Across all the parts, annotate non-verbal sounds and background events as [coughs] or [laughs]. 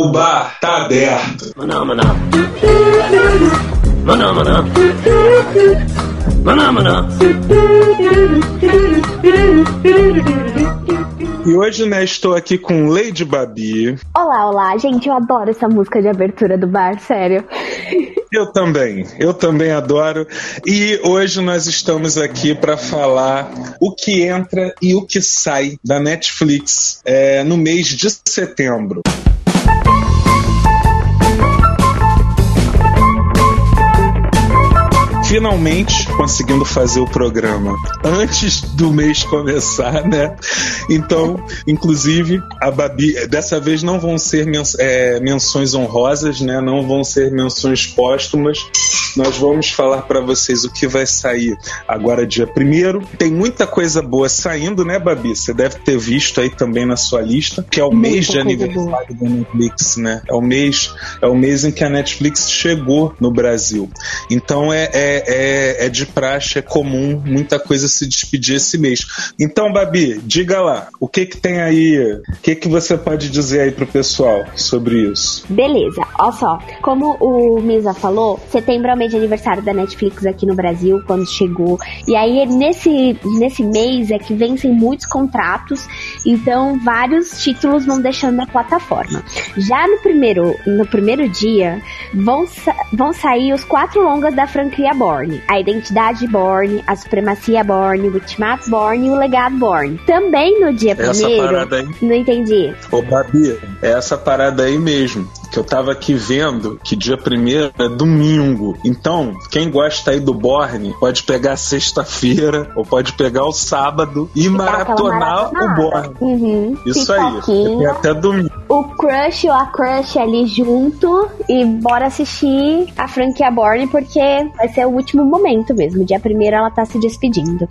O bar tá aberto. Maná, maná. Maná, maná. Maná, maná. E hoje, né, estou aqui com Lady Babi. Olá, olá, gente, eu adoro essa música de abertura do bar, sério. Eu também, eu também adoro. E hoje nós estamos aqui para falar o que entra e o que sai da Netflix é, no mês de setembro. Finalmente conseguindo fazer o programa antes do mês começar, né? Então, inclusive, a Babi, dessa vez não vão ser é, menções honrosas, né? Não vão ser menções póstumas. Nós vamos falar para vocês o que vai sair agora, dia primeiro. Tem muita coisa boa saindo, né, Babi? Você deve ter visto aí também na sua lista, que é o muita mês de aniversário boa. da Netflix, né? É o mês, é o mês em que a Netflix chegou no Brasil. Então é, é é, é, de praxe, é comum muita coisa se despedir esse mês. Então, Babi, diga lá, o que que tem aí, o que que você pode dizer aí pro pessoal sobre isso? Beleza, olha só, como o Misa falou, setembro é o mês de aniversário da Netflix aqui no Brasil, quando chegou, e aí nesse, nesse mês é que vencem muitos contratos, então vários títulos vão deixando na plataforma. Já no primeiro, no primeiro dia, vão, vão sair os quatro longas da franquia. Born, a identidade Born, a supremacia Born, o ultimato Born e o legado Born. Também no dia essa primeiro. Parada aí. Não entendi. Ô, Babi, é essa parada aí mesmo que eu tava aqui vendo que dia primeiro é domingo. Então, quem gosta aí do Borne pode pegar sexta-feira ou pode pegar o sábado e, maratonar o Borne. Uhum. Isso aí. Tem até domingo. O crush ou a crush ali junto e bora assistir a franquia Borne porque vai ser o último momento mesmo. Dia primeiro ela tá se despedindo.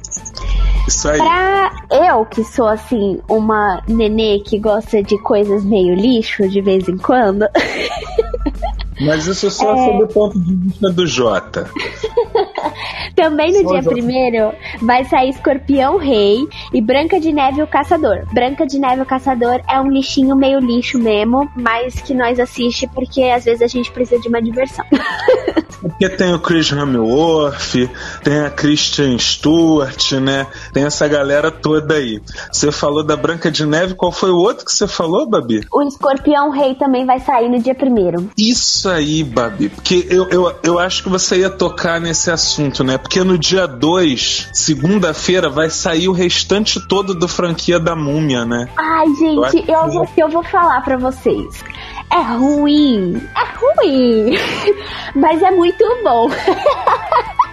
Isso aí. Pra eu, que sou assim, uma nenê que gosta de coisas meio lixo de vez em quando. Mas isso só é... sob o ponto de vista do Jota. [laughs] Também no dia primeiro vai sair Escorpião Rei e Branca de Neve o Caçador. Branca de Neve o Caçador é um lixinho meio lixo mesmo, mas que nós assiste porque às vezes a gente precisa de uma diversão. [laughs] Porque tem o Chris Hemsworth, tem a Christian Stewart, né? Tem essa galera toda aí. Você falou da Branca de Neve, qual foi o outro que você falou, Babi? O Escorpião Rei também vai sair no dia primeiro. Isso aí, Babi, porque eu, eu, eu acho que você ia tocar nesse assunto, né? Porque no dia 2, segunda-feira, vai sair o restante todo do franquia da Múmia, né? Ai, gente, eu, eu, vou, eu vou falar para vocês. É ruim, é ruim, [laughs] mas é muito bom. [laughs]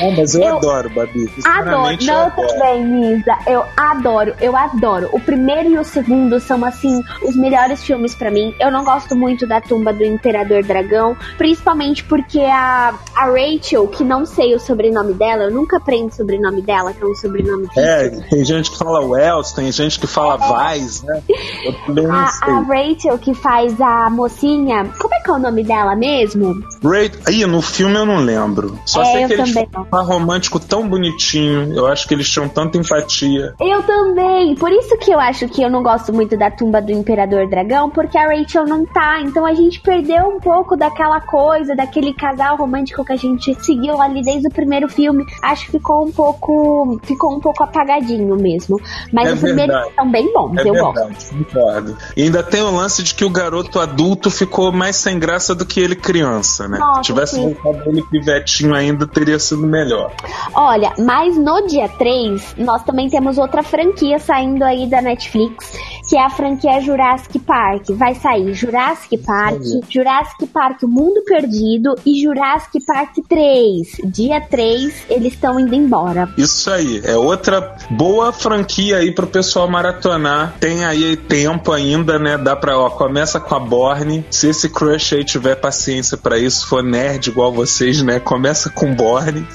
Não, mas eu, eu adoro, Babi. Adoro. Não, eu também, Lisa. Eu adoro, eu adoro. O primeiro e o segundo são, assim, os melhores filmes para mim. Eu não gosto muito da tumba do Imperador Dragão, principalmente porque a, a Rachel, que não sei o sobrenome dela, eu nunca aprendo o sobrenome dela, que é um sobrenome É, tem gente que fala Wells, tem gente que fala é. Vice, né? Eu também a, a, Rachel, que faz a mocinha, como é que é o nome dela mesmo? Rachel, aí no filme eu não lembro. Só é, sei que eles um par romântico tão bonitinho. Eu acho que eles tinham tanta empatia. Eu também. Por isso que eu acho que eu não gosto muito da tumba do Imperador Dragão, porque a Rachel não tá. Então a gente perdeu um pouco daquela coisa, daquele casal romântico que a gente seguiu ali desde o primeiro filme. Acho que ficou um pouco. Ficou um pouco apagadinho mesmo. Mas é os primeiros são bem bons, é eu verdade, gosto. Concordo. E ainda tem o lance de que o garoto adulto ficou mais sem graça do que ele criança, né? Nossa, Se tivesse voltado ele pivetinho ainda, teria sido melhor. Olha, mas no dia 3, nós também temos outra franquia saindo aí da Netflix, que é a franquia Jurassic Park. Vai sair Jurassic Park, Jurassic Park O Mundo Perdido e Jurassic Park 3. Dia 3, eles estão indo embora. Isso aí, é outra boa franquia aí pro pessoal maratonar. Tem aí tempo ainda, né? Dá pra, ó, começa com a Borne. Se esse crush aí tiver paciência para isso, for nerd igual vocês, né? Começa com Borne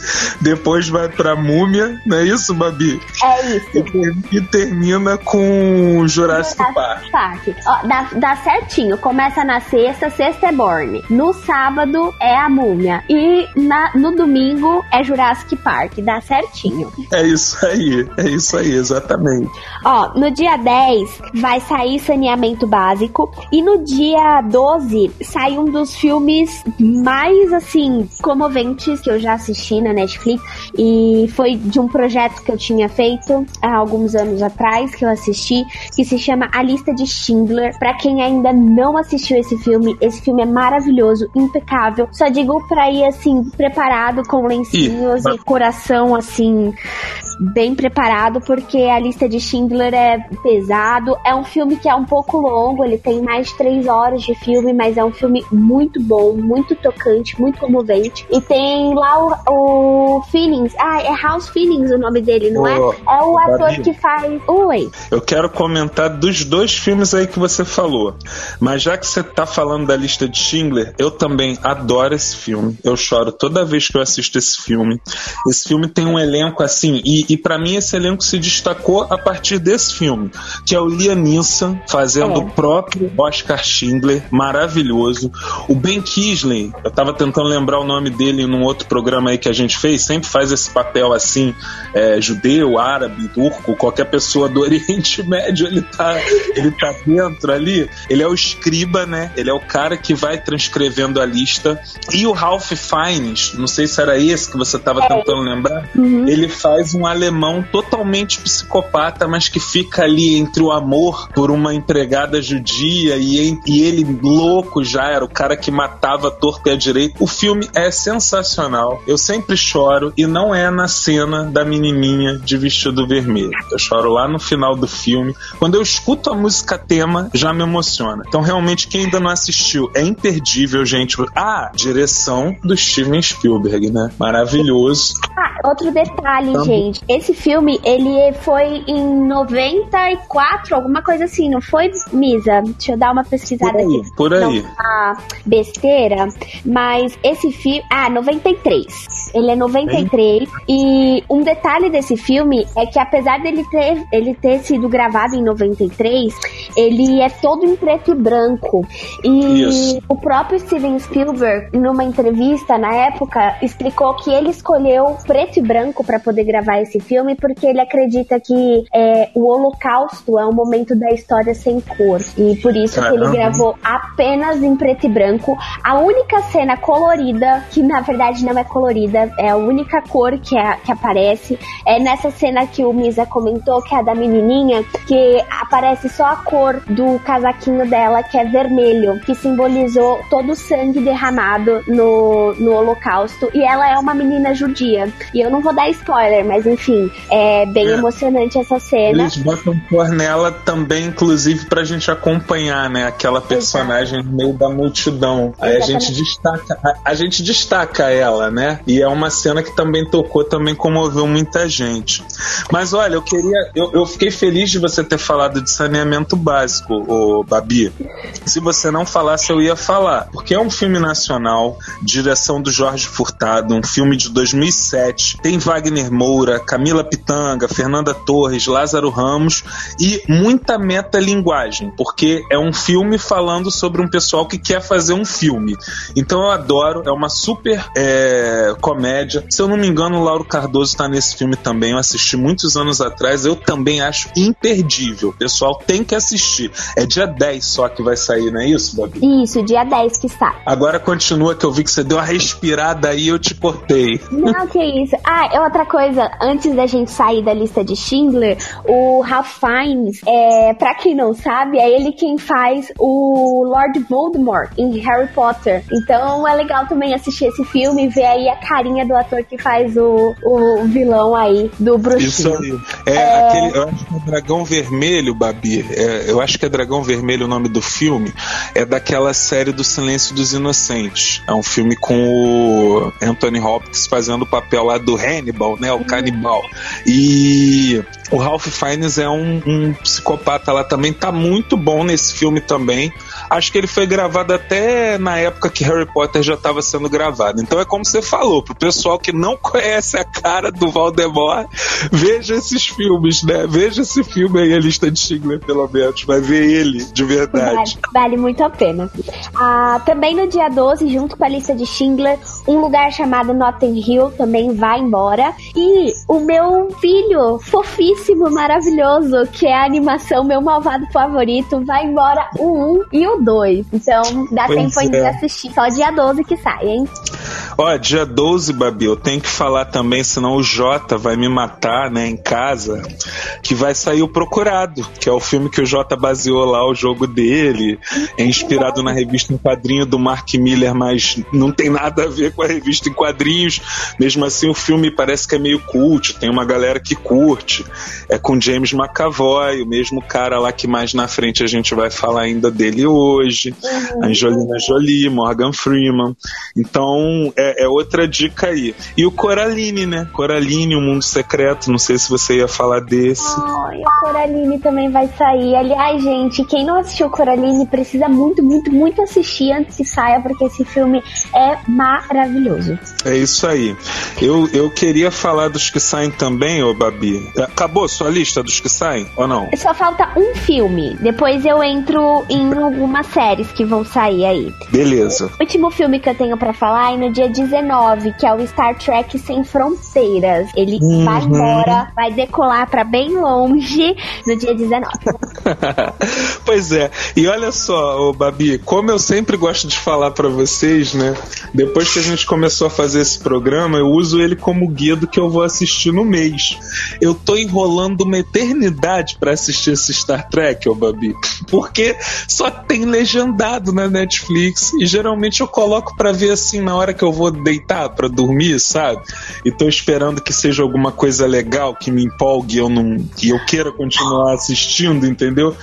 depois vai pra Múmia, não é isso, Babi? É isso. E, e termina com Jurassic Jurassic, Jurassic Park. Park. Ó, dá, dá certinho. Começa na sexta, sexta é Borne. No sábado é a Múmia. E na, no domingo é Jurassic Park. Dá certinho. É isso aí. É isso aí, exatamente. Ó, no dia 10 vai sair saneamento básico. E no dia 12 sai um dos filmes mais, assim, comoventes que eu já assisti na Netflix. E foi de um projeto que eu tinha feito há alguns anos atrás, que eu assisti, que se chama A Lista de Schindler. Para quem ainda não assistiu esse filme, esse filme é maravilhoso, impecável. Só digo pra ir, assim, preparado com lencinhos e, e coração, assim, bem preparado, porque a lista de Schindler é pesado. É um filme que é um pouco longo, ele tem mais de três horas de filme, mas é um filme muito bom, muito tocante, muito comovente. E tem lá o, o Feelings. Ah, é House Feelings o nome dele, não é? É o ator que faz. Oi. Eu quero comentar dos dois filmes aí que você falou. Mas já que você tá falando da lista de Schindler, eu também adoro esse filme. Eu choro toda vez que eu assisto esse filme. Esse filme tem um elenco assim, e, e para mim esse elenco se destacou a partir desse filme, que é o Liam Neeson fazendo é. o próprio Oscar Schindler, maravilhoso. O Ben Kisley, eu tava tentando lembrar o nome dele num outro programa aí que a gente fez, sempre faz esse papel assim, é, judeu, árabe, turco, qualquer pessoa do [laughs] Oriente Médio, ele tá, ele tá dentro ali. Ele é o escriba, né? Ele é o cara que vai transcrevendo a lista. E o Ralph Fiennes, não sei se era esse que você tava é. tentando lembrar, uhum. ele faz um alemão totalmente psicopata, mas que fica ali entre o amor por uma empregada judia e, e ele louco já, era o cara que matava torto e a direito. O filme é sensacional. Eu sempre choro e não é na cena da menininha de vestido vermelho. Eu choro lá no final do filme. Quando eu escuto a música tema, já me emociona. Então, realmente, quem ainda não assistiu, é imperdível, gente. Ah, direção do Steven Spielberg, né? Maravilhoso. Ah, outro detalhe, gente. Esse filme, ele foi em 94, alguma coisa assim, não foi, Misa? Deixa eu dar uma pesquisada por aí, aqui. Por aí. Não, besteira, mas esse filme. Ah, 93. Ele é 93. E um detalhe desse filme é que, apesar dele ter, ele ter sido gravado em 93, ele é todo em preto e branco. E Isso. o próprio Steven Spielberg, numa entrevista na época, explicou que ele escolheu preto e branco para poder gravar esse filme porque ele acredita que é, o Holocausto é um momento da história sem cor. E por isso que ele gravou apenas em preto e branco. A única cena colorida, que na verdade não é colorida, é a única cor que, é, que aparece, é nessa cena que o Misa comentou, que é a da menininha, que aparece só a cor do casaquinho dela, que é vermelho, que simbolizou todo o sangue derramado no, no Holocausto. E ela é uma menina judia. E eu não vou dar spoiler, mas enfim, é bem é. emocionante essa cena. Eles botam cor nela também, inclusive, pra gente acompanhar, né? Aquela personagem Exato. no meio da multidão. Aí Exatamente. a gente destaca, a, a, gente destaca ela, né? E é uma cena que também tocou, também comoveu muita gente. Mas olha, eu queria. Eu, eu fiquei feliz de você ter falado de saneamento básico, ô Babi. Se você não falasse, eu ia falar. Porque é um filme nacional, direção do Jorge Furtado, um filme de 2007. Tem Wagner Moura, Camila Pitanga, Fernanda Torres, Lázaro Ramos e muita metalinguagem, porque é um filme falando sobre um pessoal que quer fazer um filme. Então eu adoro, é uma super é, comédia. Se eu não me engano, o Lauro Cardoso está nesse filme também. Eu assisti muitos anos atrás, eu também acho imperdível. O pessoal tem que assistir. É dia 10 só que vai sair, não é isso, Babi? Isso, dia 10 que está. Agora continua que eu vi que você deu uma respirada aí e eu te cortei. Não, que isso. Ah, é outra coisa, antes da gente sair da lista de Schindler, o Ralph Fiennes, é, pra quem não sabe, é ele quem faz o Lord Voldemort em Harry Potter. Então é legal também assistir esse filme e ver aí a carinha do ator que faz o, o vilão aí do bruxinho. Isso aí. É, é... Aquele, eu acho que é Dragão Vermelho, Babi. É, eu acho que é Dragão Vermelho o nome do filme. É daquela série do Silêncio dos Inocentes. É um filme com o Anthony Hopkins fazendo o papel lá do Hannibal, né? O uhum. canibal. E o Ralph Fiennes é um, um, psicopata lá também, tá muito bom nesse filme também. Acho que ele foi gravado até na época que Harry Potter já estava sendo gravado. Então é como você falou, pro pessoal que não conhece a cara do Voldemort, veja esses filmes, né? Veja esse filme aí, a lista de Schindler, pelo menos. Vai ver ele de verdade. Vale, vale muito a pena. Ah, também no dia 12, junto com a lista de Schindler, um lugar chamado Notting Hill também vai embora. E o meu filho, fofíssimo, maravilhoso, que é a animação Meu Malvado Favorito, vai embora o 1 e o 2. Então dá pois tempo é. de assistir. Só dia 12 que sai, hein? Ó, dia 12, Babi, eu tenho que falar também, senão o Jota vai me matar, né, em casa, que vai sair o Procurado, que é o filme que o Jota baseou lá o jogo dele, é inspirado na revista em quadrinho do Mark Miller, mas não tem nada a ver com a revista em quadrinhos. Mesmo assim, o filme parece que é meio cult, tem uma galera que curte. É com James McAvoy, o mesmo cara lá que mais na frente a gente vai falar ainda dele hoje. Uhum. Angelina Jolie, Morgan Freeman. Então, é, é, outra dica aí. E o Coraline, né? Coraline, o Mundo Secreto, não sei se você ia falar desse. Ai, o Coraline também vai sair. Aliás, gente, quem não assistiu Coraline precisa muito, muito, muito assistir antes que saia, porque esse filme é maravilhoso. É isso aí. Eu, eu queria falar dos que saem também, ô Babi. Acabou sua lista dos que saem ou não? Só falta um filme. Depois eu entro em algumas séries que vão sair aí. Beleza. O último filme que eu tenho para falar é no dia 19, que é o Star Trek Sem Fronteiras. Ele uhum. vai embora, vai decolar para bem longe no dia 19. [laughs] pois é. E olha só, ô Babi, como eu sempre gosto de falar para vocês, né? Depois que a gente começou a fazer esse programa, eu uso ele como guia do que eu vou assistir no mês. Eu tô enrolando uma eternidade para assistir esse Star Trek, ô Babi, porque só tem legendado na Netflix e geralmente eu coloco para ver assim na hora que eu vou deitar para dormir, sabe? E tô esperando que seja alguma coisa legal que me empolgue eu não que eu queira continuar assistindo, entendeu?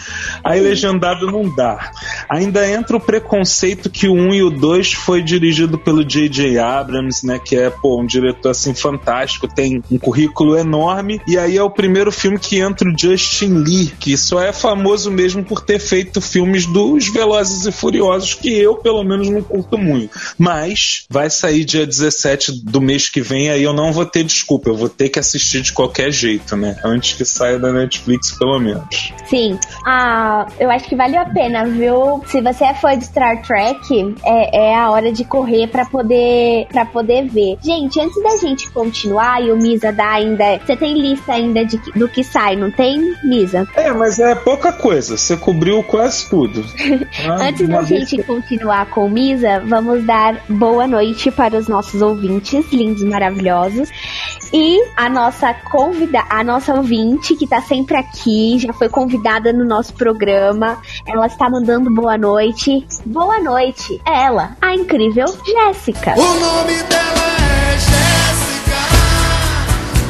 Aí legendado não dá. Ainda entra o preconceito que o 1 e o 2 foi dirigido pelo J.J. Abrams, né, que é pô, um diretor assim fantástico, tem um currículo enorme e aí é o primeiro filme que entra o Justin Lee, que só é famoso mesmo por ter feito filmes dos Velozes e Furiosos que eu pelo menos não curto muito. Mas vai sair dia 17 do mês que vem, aí eu não vou ter desculpa, eu vou ter que assistir de qualquer jeito, né? Antes que saia da Netflix, pelo menos. Sim. Ah, eu acho que valeu a pena, viu? Se você é fã de Star Trek, é, é a hora de correr para poder para poder ver. Gente, antes da gente continuar e o Misa dá ainda, você tem lista ainda de, do que sai, não tem, Misa? É, mas é pouca coisa. Você cobriu quase tudo. [laughs] Ah, antes da gente continuar com o Misa, vamos dar boa noite para os nossos ouvintes lindos, maravilhosos. E a nossa convida, a nossa ouvinte que tá sempre aqui, já foi convidada no nosso programa. Ela está mandando boa noite. Boa noite. É ela, a incrível Jéssica. O nome dela é Jéssica.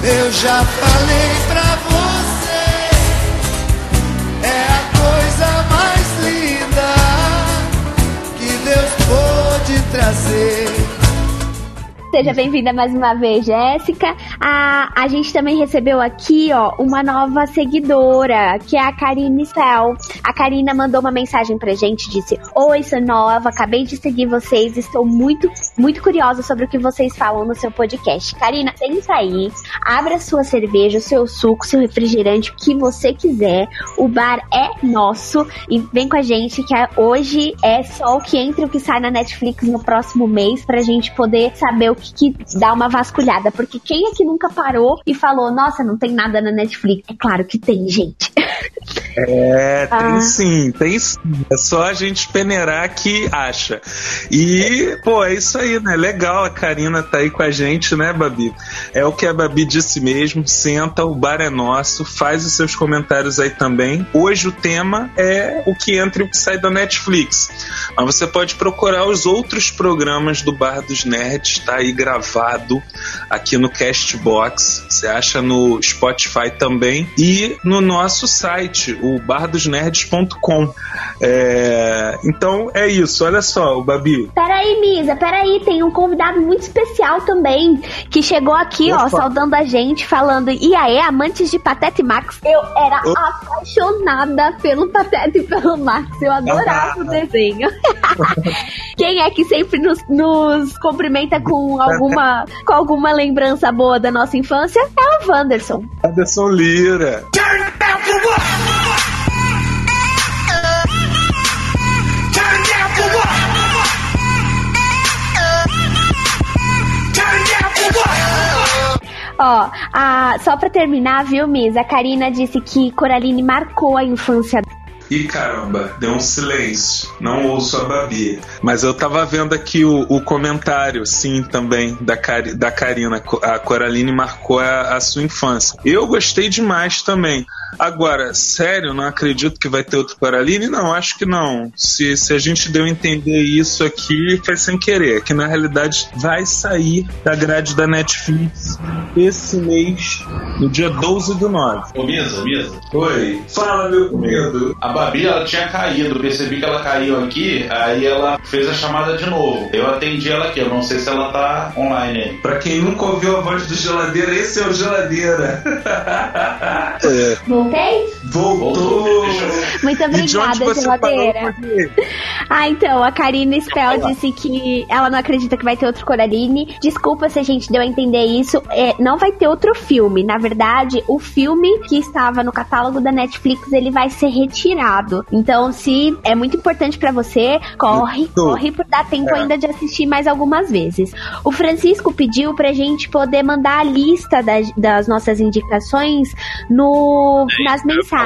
Eu já falei pra você. É a coisa mais linda que Deus pôde trazer. Seja bem-vinda mais uma vez, Jéssica. A, a gente também recebeu aqui, ó, uma nova seguidora, que é a Karine Cel. A Karina mandou uma mensagem pra gente, disse: Oi, sou nova, acabei de seguir vocês, estou muito, muito curiosa sobre o que vocês falam no seu podcast. Karina, senta aí, abra sua cerveja, o seu suco, seu refrigerante, o que você quiser. O bar é nosso e vem com a gente que hoje é só o que entra e o que sai na Netflix no próximo mês pra gente poder saber o que, que dá uma vasculhada. Porque quem é que nunca parou e falou, nossa, não tem nada na Netflix? É claro que tem, gente. É, tem ah. sim, tem sim. É só a gente peneirar que acha. E, pô, é isso aí, né? Legal a Karina tá aí com a gente, né, Babi? É o que a Babi disse mesmo. Senta, o bar é nosso. Faz os seus comentários aí também. Hoje o tema é o que entra e o que sai da Netflix. Mas você pode procurar os outros programas do Bar dos Nerds, tá aí gravado aqui no Castbox, você acha no Spotify também e no nosso site, o bardosnerds.com. É, então é isso, olha só, o Babi. Peraí, Misa, peraí, tem um convidado muito especial também que chegou aqui, Opa. ó, saudando a gente, falando: e aí, amantes de Patete Max? Eu era Opa. apaixonada pelo Patete e pelo Max, eu adorava o desenho. [laughs] Quem é que sempre nos, nos cumprimenta com alguma, com alguma lembrança boa da nossa infância? É o Wanderson. Wanderson Lira. Turn down for Ó, a, só pra terminar, viu, Miss? A Karina disse que Coraline marcou a infância e caramba, deu um silêncio. Não ouço a Babi. Mas eu tava vendo aqui o, o comentário, sim, também, da, Cari, da Karina. A Coraline marcou a, a sua infância. Eu gostei demais também. Agora, sério, não acredito que vai ter outro Coraline? Não, acho que não. Se, se a gente deu a entender isso aqui, foi sem querer. Que na realidade vai sair da grade da Netflix esse mês, no dia 12 do 9. Ô, Misa, Misa. Oi. Fala, meu medo. A Babi, ela tinha caído. Percebi que ela caiu aqui, aí ela fez a chamada de novo. Eu atendi ela aqui. Eu não sei se ela tá online aí. Pra quem nunca ouviu a voz do Geladeira, esse é o Geladeira. [laughs] é. Voltei? Voltou! Muito obrigada, geladeira. Ah, então, a Karina Spell disse que ela não acredita que vai ter outro Coraline. Desculpa se a gente deu a entender isso. É, não vai ter outro filme. Na verdade, o filme que estava no catálogo da Netflix, ele vai ser retirado. Então, se é muito importante para você, corre, corre por dar tempo é. ainda de assistir mais algumas vezes. O Francisco pediu pra gente poder mandar a lista das, das nossas indicações no nas mensagens.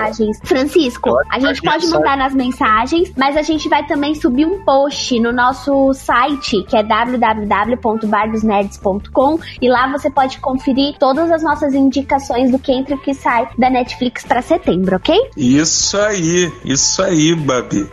Francisco, a gente pode mandar nas mensagens, mas a gente vai também subir um post no nosso site, que é www.bardosnerds.com, e lá você pode conferir todas as nossas indicações do que entra e o que sai da Netflix para setembro, ok? Isso aí, isso aí, Babi.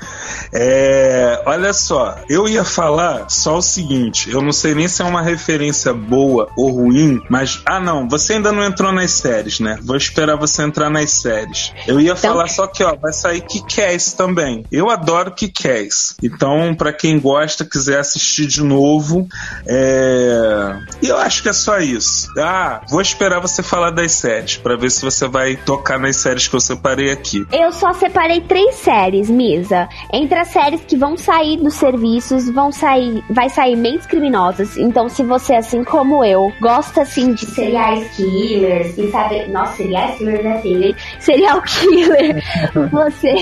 É, olha só, eu ia falar só o seguinte: eu não sei nem se é uma referência boa ou ruim, mas. Ah, não, você ainda não entrou nas séries, né? Vou esperar você entrar nas séries. Eu ia então... falar só que, ó, vai sair Kikés também. Eu adoro Kikés. Então, para quem gosta, quiser assistir de novo, é... Eu acho que é só isso. Ah, vou esperar você falar das séries, para ver se você vai tocar nas séries que eu separei aqui. Eu só separei três séries, Misa. Entre as séries que vão sair dos serviços, vão sair, vai sair Mentes Criminosas. Então, se você, assim como eu, gosta assim de serial killers e sabe, nossa, serial killers é feio, serial killer, você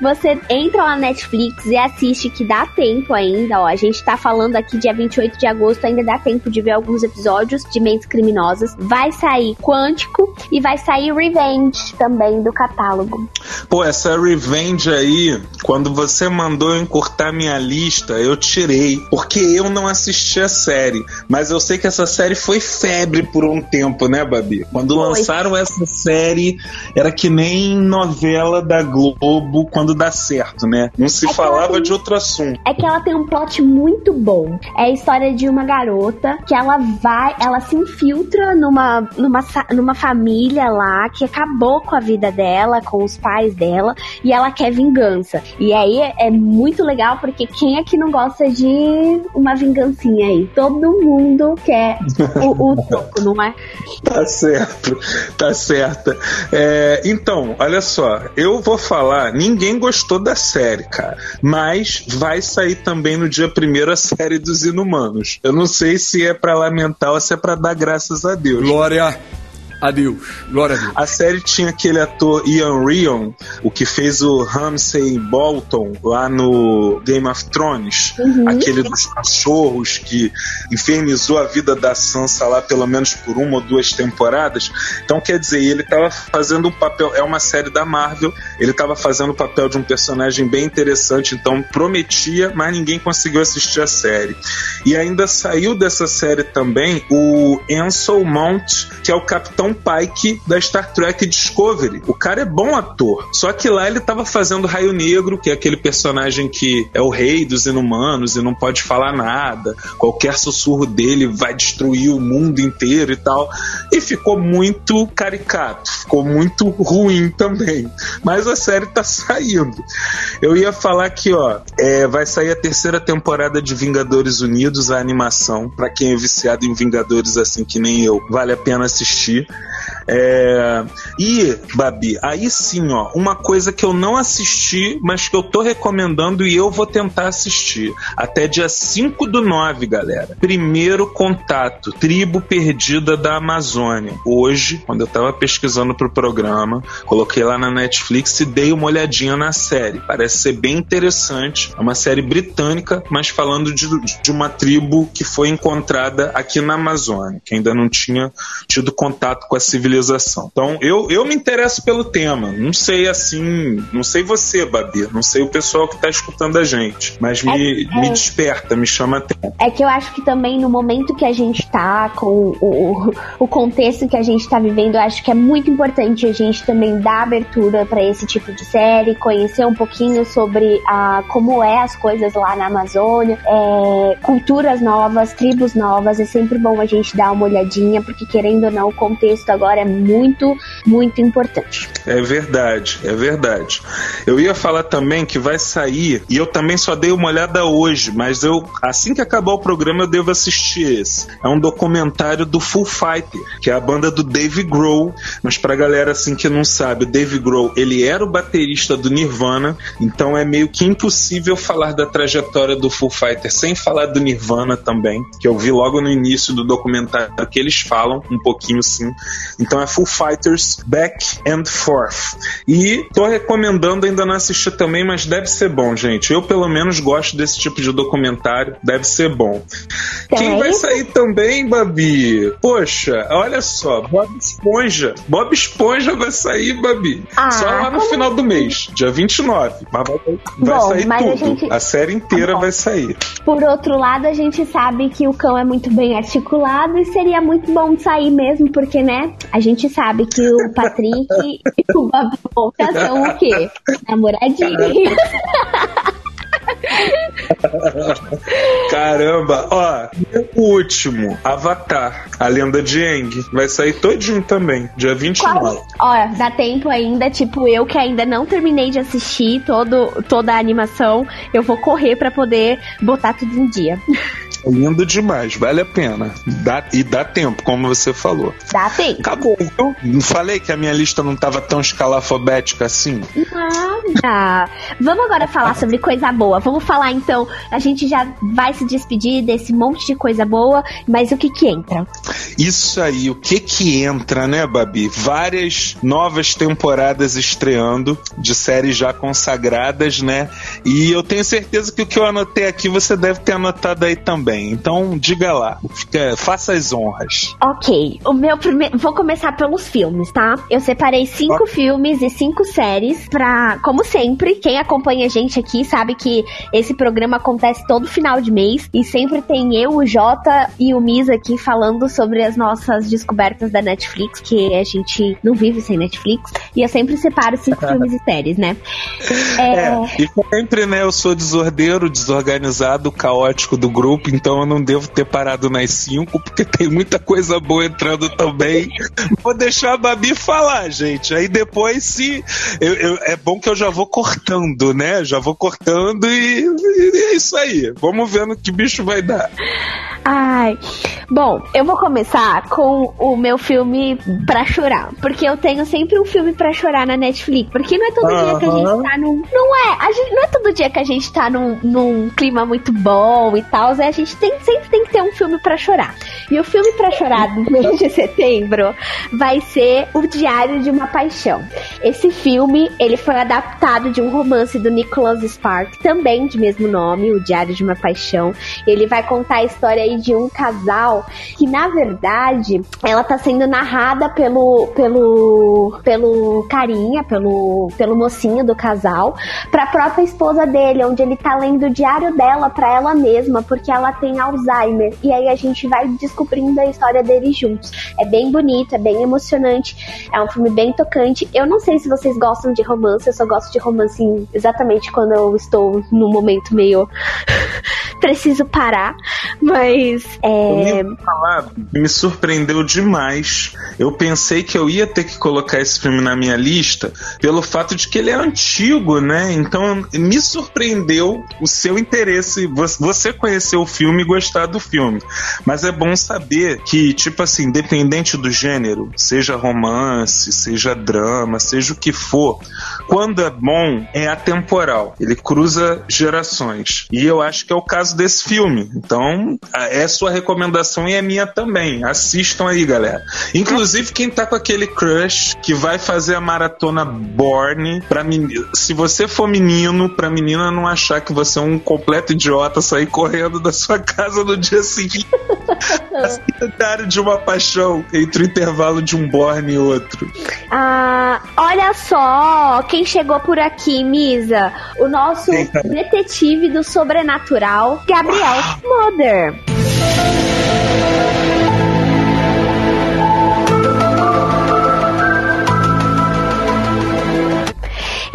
você entra lá na Netflix e assiste que dá tempo ainda, ó. A gente tá falando aqui dia 28 de agosto, ainda dá tempo de ver alguns episódios de Mentes Criminosas. Vai sair Quântico e vai sair Revenge também do catálogo. Pô, essa Revenge aí, quando você mandou eu encurtar minha lista, eu tirei, porque eu não assisti a série, mas eu sei que essa série foi febre por um tempo, né, Babi? Quando foi. lançaram essa série, era que nem novela da Globo quando dá certo, né? Não se é falava tem, de outro assunto. É que ela tem um plot muito bom. É a história de uma garota que ela vai, ela se infiltra numa, numa, numa família lá que acabou com a vida dela, com os pais dela, e ela quer vingança. E aí é muito legal porque quem é que não gosta de uma vingancinha aí? Todo mundo quer o, o toco, não é? [laughs] Tá certo, tá certo. É, então, olha só, eu vou falar, ninguém gostou da série, cara, mas vai sair também no dia primeiro a [laughs] série dos Inumanos. Eu não sei se é para lamentar ou se é para dar graças a Deus. Glória Adeus. Glória a Deus. A série tinha aquele ator Ian Rion, o que fez o Ramsay Bolton lá no Game of Thrones, uhum. aquele dos cachorros que infernizou a vida da Sansa lá pelo menos por uma ou duas temporadas. Então, quer dizer, ele estava fazendo um papel, é uma série da Marvel, ele estava fazendo o papel de um personagem bem interessante, então prometia, mas ninguém conseguiu assistir a série. E ainda saiu dessa série também o Ansel Mount, que é o Capitão Sam Pike da Star Trek Discovery. O cara é bom ator. Só que lá ele tava fazendo Raio Negro, que é aquele personagem que é o rei dos inumanos e não pode falar nada. Qualquer sussurro dele vai destruir o mundo inteiro e tal. E ficou muito caricato, ficou muito ruim também. Mas a série tá [laughs] saindo. Eu ia falar aqui, ó, é, vai sair a terceira temporada de Vingadores Unidos, a animação. Para quem é viciado em Vingadores assim que nem eu, vale a pena assistir. É... E, Babi, aí sim, ó, uma coisa que eu não assisti, mas que eu tô recomendando e eu vou tentar assistir. Até dia 5 do 9, galera. Primeiro contato, Tribo Perdida da Amazônia. Hoje, quando eu tava pesquisando pro programa, coloquei lá na Netflix e dei uma olhadinha na série. Parece ser bem interessante. É uma série britânica, mas falando de, de uma tribo que foi encontrada aqui na Amazônia, que ainda não tinha tido contato com a civilização. Então, eu, eu me interesso pelo tema. Não sei assim, não sei você, Babi, não sei o pessoal que tá escutando a gente, mas me, é, me desperta, me chama a atenção. É que eu acho que também no momento que a gente tá, com o, o contexto que a gente tá vivendo, eu acho que é muito importante a gente também dar abertura para esse tipo de série, conhecer um pouquinho sobre a, como é as coisas lá na Amazônia, é, culturas novas, tribos novas, é sempre bom a gente dar uma olhadinha, porque querendo ou não, o contexto agora é muito, muito importante. É verdade, é verdade. Eu ia falar também que vai sair, e eu também só dei uma olhada hoje, mas eu assim que acabar o programa eu devo assistir esse. É um documentário do Full Fighter, que é a banda do Dave Grohl, mas pra galera assim que não sabe, o Dave Grohl, ele era o baterista do Nirvana, então é meio que impossível falar da trajetória do Full Fighter sem falar do Nirvana também, que eu vi logo no início do documentário que eles falam um pouquinho sim. Então é Full Fighters Back and Forth. E tô recomendando, ainda não assisti também, mas deve ser bom, gente. Eu pelo menos gosto desse tipo de documentário, deve ser bom. Quem vai sair também, Babi? Poxa, olha só, Bob Esponja. Bob Esponja vai sair, Babi. Ah, só lá no final do mês, dia 29. Mas vai, vai Bom, sair tudo. A, gente... a, série inteira vai sair. Por outro lado, a gente sabe que o cão é muito bem articulado e seria muito bom sair mesmo, porque, né, a gente sabe que o Patrick e o Bob são o quê? Namoradinhos. Caramba, ó, o último, Avatar, a lenda de Aang, vai sair todinho também, dia 29. Qual? Ó, dá tempo ainda, tipo, eu que ainda não terminei de assistir todo, toda a animação, eu vou correr para poder botar tudo em dia. Lindo demais, vale a pena. Dá, e dá tempo, como você falou. Dá tempo. Acabou, viu? Não falei que a minha lista não estava tão escalafobética assim? Nada. Vamos agora falar sobre coisa boa. Vamos falar então, a gente já vai se despedir desse monte de coisa boa, mas o que que entra? Isso aí, o que que entra, né, Babi? Várias novas temporadas estreando de séries já consagradas, né? E eu tenho certeza que o que eu anotei aqui você deve ter anotado aí também. Então, diga lá, fica, faça as honras. Ok, o meu primeiro. Vou começar pelos filmes, tá? Eu separei cinco filmes e cinco séries pra. Como sempre, quem acompanha a gente aqui sabe que esse programa acontece todo final de mês e sempre tem eu, o Jota e o Misa aqui falando sobre as nossas descobertas da Netflix, que a gente não vive sem Netflix. E eu sempre separo cinco [laughs] filmes e séries, né? É... é, e sempre, né? Eu sou desordeiro, desorganizado, caótico do grupo, então eu não devo ter parado nas cinco, porque [laughs] tem muita coisa boa entrando também. Vou deixar a Babi falar, gente. Aí depois, se. Eu, eu, é bom que eu já vou cortando, né? Já vou cortando e, e é isso aí. Vamos ver no que bicho vai dar. Ai. Bom, eu vou começar com o meu filme pra chorar. Porque eu tenho sempre um filme pra chorar na Netflix. Porque não é todo dia que a gente tá num. Não é. A gente, não é todo dia que a gente tá num, num clima muito bom e tal. É a gente tem, sempre tem que ter um filme para chorar. E o filme para chorar do mês de setembro vai ser O Diário de uma Paixão. Esse filme, ele foi adaptado de um romance do Nicholas Spark, também de mesmo nome, O Diário de uma Paixão. Ele vai contar a história aí de um casal que, na verdade, ela tá sendo narrada pelo pelo pelo carinha, pelo pelo mocinho do casal, para a própria esposa esposa dele, onde ele tá lendo o diário dela para ela mesma, porque ela tem Alzheimer. E aí a gente vai descobrindo a história deles juntos. É bem bonito, é bem emocionante, é um filme bem tocante. Eu não sei se vocês gostam de romance, eu só gosto de romance exatamente quando eu estou num momento meio [laughs] preciso parar, mas é... falar, me surpreendeu demais. Eu pensei que eu ia ter que colocar esse filme na minha lista pelo fato de que ele é antigo, né? Então surpreendeu o seu interesse, você conhecer o filme e gostar do filme. Mas é bom saber que, tipo assim, independente do gênero, seja romance, seja drama, seja o que for, quando é bom, é atemporal. Ele cruza gerações. E eu acho que é o caso desse filme. Então, é sua recomendação e é minha também. Assistam aí, galera. Inclusive, quem tá com aquele crush que vai fazer a maratona Born pra menino. Se você for menino, pra menina não achar que você é um completo idiota, sair correndo da sua casa no dia seguinte. [laughs] Diário de uma paixão entre o intervalo de um Born e outro. Ah, olha só quem chegou por aqui, Misa. O nosso detetive do sobrenatural, Gabriel Mother.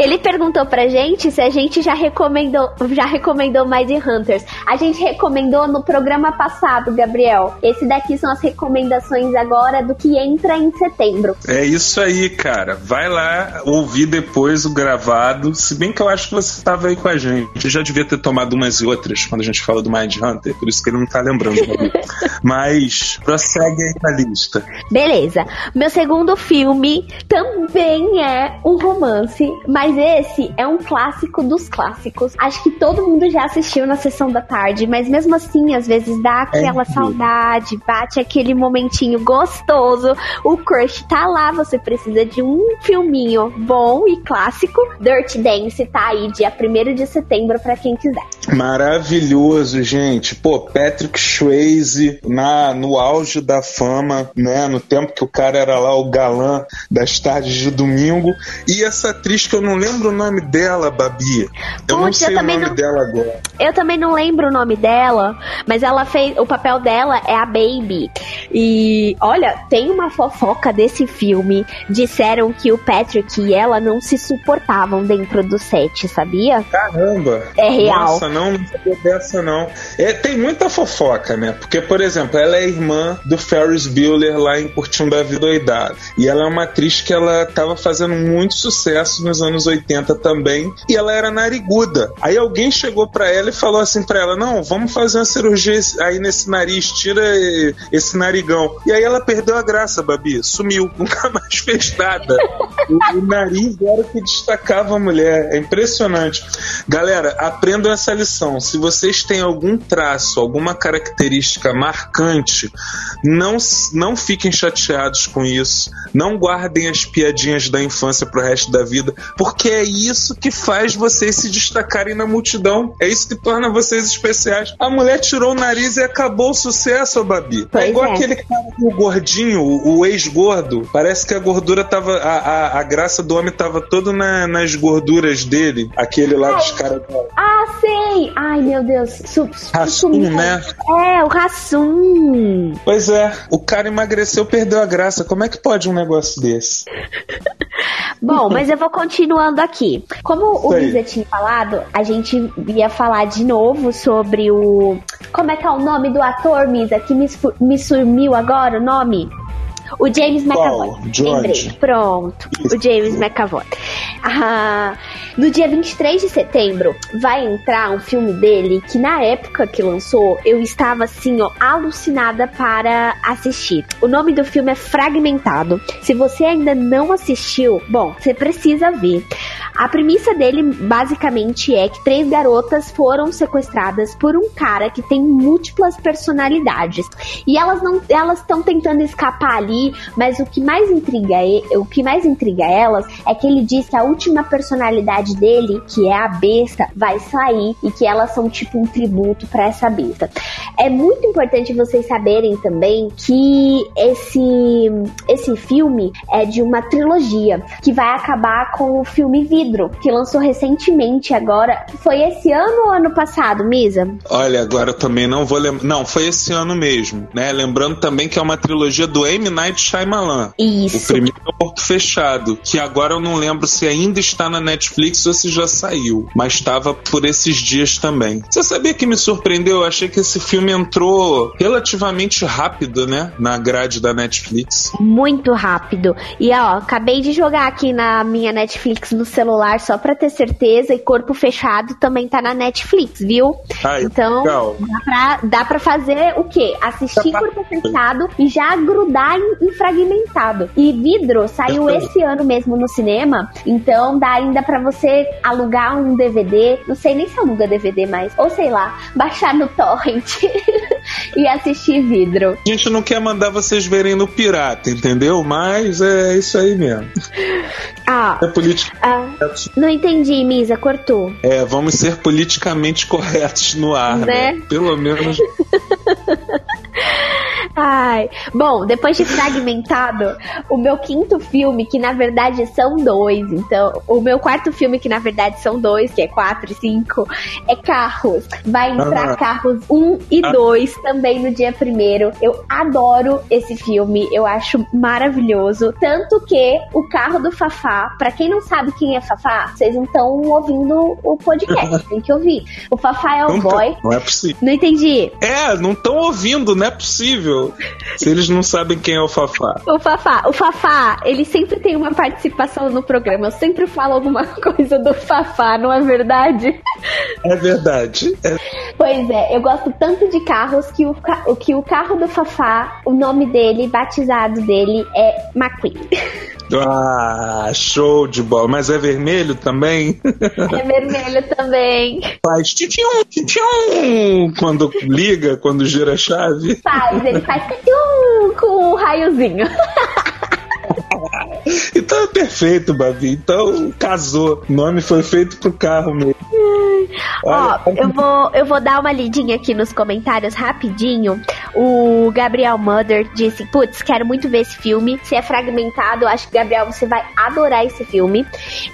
Ele perguntou pra gente se a gente já recomendou, já recomendou Mind Hunters. A gente recomendou no programa passado, Gabriel. Esse daqui são as recomendações agora do que entra em setembro. É isso aí, cara. Vai lá ouvir depois o gravado. Se bem que eu acho que você estava aí com a gente. Eu já devia ter tomado umas e outras quando a gente fala do Mind Hunter, por isso que ele não tá lembrando. [laughs] Mas prossegue aí na lista. Beleza. Meu segundo filme também é um romance, mas mas esse é um clássico dos clássicos. Acho que todo mundo já assistiu na sessão da tarde, mas mesmo assim, às vezes dá aquela é saudade, bate aquele momentinho gostoso. O crush tá lá, você precisa de um filminho bom e clássico. Dirt Dance tá aí, dia 1 de setembro, para quem quiser. Maravilhoso, gente. Pô, Patrick Swayze na, no auge da fama, né? No tempo que o cara era lá o galã das tardes de domingo. E essa atriz que eu não não lembro o nome dela, Babi. Eu não sei eu o nome não... dela agora. Eu também não lembro o nome dela, mas ela fez. O papel dela é a Baby. E olha, tem uma fofoca desse filme. Disseram que o Patrick e ela não se suportavam dentro do set, sabia? Caramba! É real. Nossa, não, não sabia dessa não. É, tem muita fofoca, né? Porque, por exemplo, ela é irmã do Ferris Bueller lá em Curtindo a Vida Doidada. E ela é uma atriz que ela tava fazendo muito sucesso nos anos anos 80 também, e ela era nariguda. Aí alguém chegou para ela e falou assim para ela: "Não, vamos fazer uma cirurgia aí nesse nariz, tira esse narigão". E aí ela perdeu a graça, Babi, sumiu, [laughs] nunca mais fez nada. o, o nariz era o que destacava a mulher. É impressionante. Galera, aprendam essa lição. Se vocês têm algum traço, alguma característica marcante, não não fiquem chateados com isso. Não guardem as piadinhas da infância pro resto da vida, porque é isso que faz vocês se destacarem na multidão. É isso que torna vocês especiais. A mulher tirou o nariz e acabou o sucesso, Babi. Pois é igual é. aquele cara, o gordinho, o, ex-gordo. Parece que a gordura tava. A, a, a graça do homem tava toda na, nas gorduras dele. Aquele lá dos caras. Ah, sei! Ai, meu Deus. Su Rassum, né? É, o Rassum. Pois é. O cara emagreceu, perdeu a graça. Como é que pode um negócio desse? [laughs] Bom, mas eu vou continuando aqui. Como o Lisa tinha falado, a gente ia falar de novo sobre o. Como é que é o nome do ator, Misa, que me, me sumiu agora o nome? O James McAvoy. Lembrei. Pronto. O James McAvoy. Ah, no dia 23 de setembro vai entrar um filme dele que na época que lançou eu estava assim, ó, alucinada para assistir. O nome do filme é Fragmentado. Se você ainda não assistiu, bom, você precisa ver. A premissa dele basicamente é que três garotas foram sequestradas por um cara que tem múltiplas personalidades. E elas não elas estão tentando escapar ali, mas o que mais intriga o que mais intriga elas é que ele diz que a última personalidade dele, que é a besta, vai sair e que elas são tipo um tributo para essa besta. É muito importante vocês saberem também que esse esse filme é de uma trilogia que vai acabar com o filme Vidro, que lançou recentemente agora. Foi esse ano ou ano passado, Misa? Olha, agora eu também não vou lembrar. Não, foi esse ano mesmo, né? Lembrando também que é uma trilogia do M. Night Shyamalan. Isso. O primeiro é Porto Fechado, que agora eu não lembro se ainda está na Netflix ou se já saiu, mas estava por esses dias também. Você sabia que me surpreendeu? Eu achei que esse filme entrou relativamente rápido, né? Na grade da Netflix. Muito rápido. E ó, acabei de jogar aqui na minha Netflix no celular só pra ter certeza. E Corpo Fechado também tá na Netflix, viu? Ai, então, legal. dá pra, dá pra fazer o quê? Assistir Tá Corpo Fechado e já grudar em, em fragmentado. E Vidro saiu esse ano mesmo no cinema. Então dá ainda pra você alugar um DVD. Não sei nem se aluga DVD mais. Ou sei lá, baixar no torrent [laughs] e assistir Vidro. A gente não quer mandar vocês verem no pirata, entendeu? Mas é isso aí mesmo. [laughs] Ah, É política. ah não entendi, Misa, cortou. É, vamos ser politicamente corretos no ar, né? Né? Pelo menos. [laughs] Ai, bom, depois de fragmentado, o meu quinto filme, que na verdade são dois, então, o meu quarto filme, que na verdade são dois, que é quatro e cinco, é Carros. Vai entrar Ah. Carros 1 e Ah. 2 também no dia primeiro. Eu adoro esse filme, eu acho maravilhoso. Tanto que o carro do Fafá, pra quem não sabe quem é Fafá, vocês não estão ouvindo o podcast, [laughs] tem que ouvir. O Fafá é o Não, boy. não é possível. Não entendi. É, não estão ouvindo, não é possível. Se eles não sabem quem é o Fafá. O Fafá, o Fafá, ele sempre tem uma participação no programa. Eu sempre falo alguma [laughs] coisa do Fafá, não é verdade? É verdade. É- Pois é, eu gosto tanto de carros que o, ca- que o carro do Fafá, o nome dele, batizado dele, é McQueen. [laughs] Ah, show de bola. Mas é vermelho também? É vermelho também. Faz tchum, tchum quando liga, quando gira a chave. Faz, ele faz tchum com um raiozinho. [laughs] [laughs] Então é perfeito, Babi. Então casou. O nome foi feito pro carro mesmo. Ó, eu vou, eu vou dar uma lidinha aqui nos comentários rapidinho. O Gabriel Mother disse: Putz, quero muito ver esse filme. Se é fragmentado, acho que, Gabriel, você vai adorar esse filme.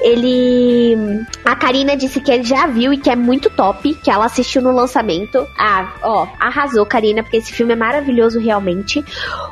Ele. A Karina disse que ele já viu e que é muito top, que ela assistiu no lançamento. Ah, ó, arrasou, Karina, porque esse filme é maravilhoso realmente.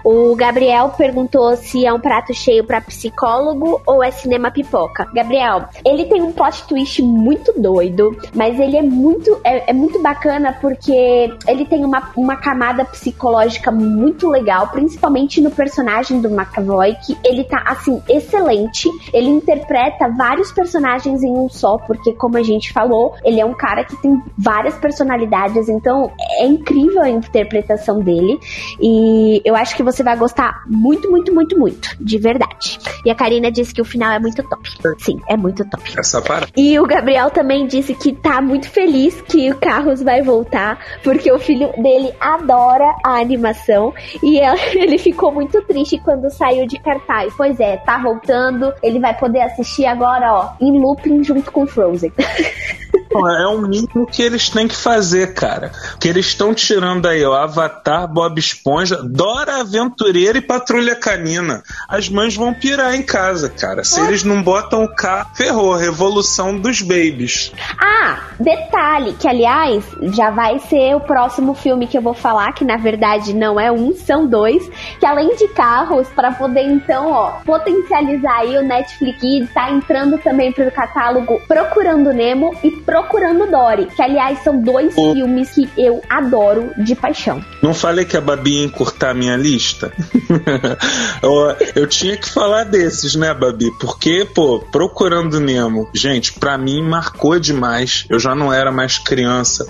O Gabriel perguntou se é um prato cheio pra psicólogo ou é cinema pipoca. Gabriel, ele tem um plot twist muito doido, mas ele é muito é, é muito bacana porque ele tem uma, uma camada psicológica muito legal, principalmente no personagem do McAvoy, que ele tá assim excelente. Ele interpreta vários personagens em um só, porque como a gente falou, ele é um cara que tem várias personalidades, então é incrível a interpretação dele. E eu acho que você vai gostar muito, muito, muito, muito, de verdade. E a Karina disse que o final é muito top. Sim, é muito top. Essa parada. E o Gabriel também disse que tá muito feliz que o Carros vai voltar, porque o filho dele adora a animação e [laughs] ele ficou muito triste quando saiu de cartaz. Pois é, tá voltando, ele vai poder assistir agora, ó, em looping junto com Frozen. [laughs] É o mínimo que eles têm que fazer, cara. Que eles estão tirando aí, ó, Avatar, Bob Esponja, Dora Aventureira e Patrulha Canina. As mães vão pirar em casa, cara. Se eles não botam o K, ferrou. Revolução dos babies. Ah, detalhe, que aliás já vai ser o próximo filme que eu vou falar, que na verdade não é um, são dois, que além de carros, para poder então, ó, potencializar aí o Netflix, tá entrando também pro catálogo Procurando Nemo e Procurando Dory, que aliás são dois Oh. filmes que eu adoro de paixão. Não falei que a Babi ia encurtar a minha lista? [laughs] eu, eu tinha que falar desses, né, Babi? Porque, pô, Procurando Nemo, gente, pra mim marcou demais. Eu já não era mais criança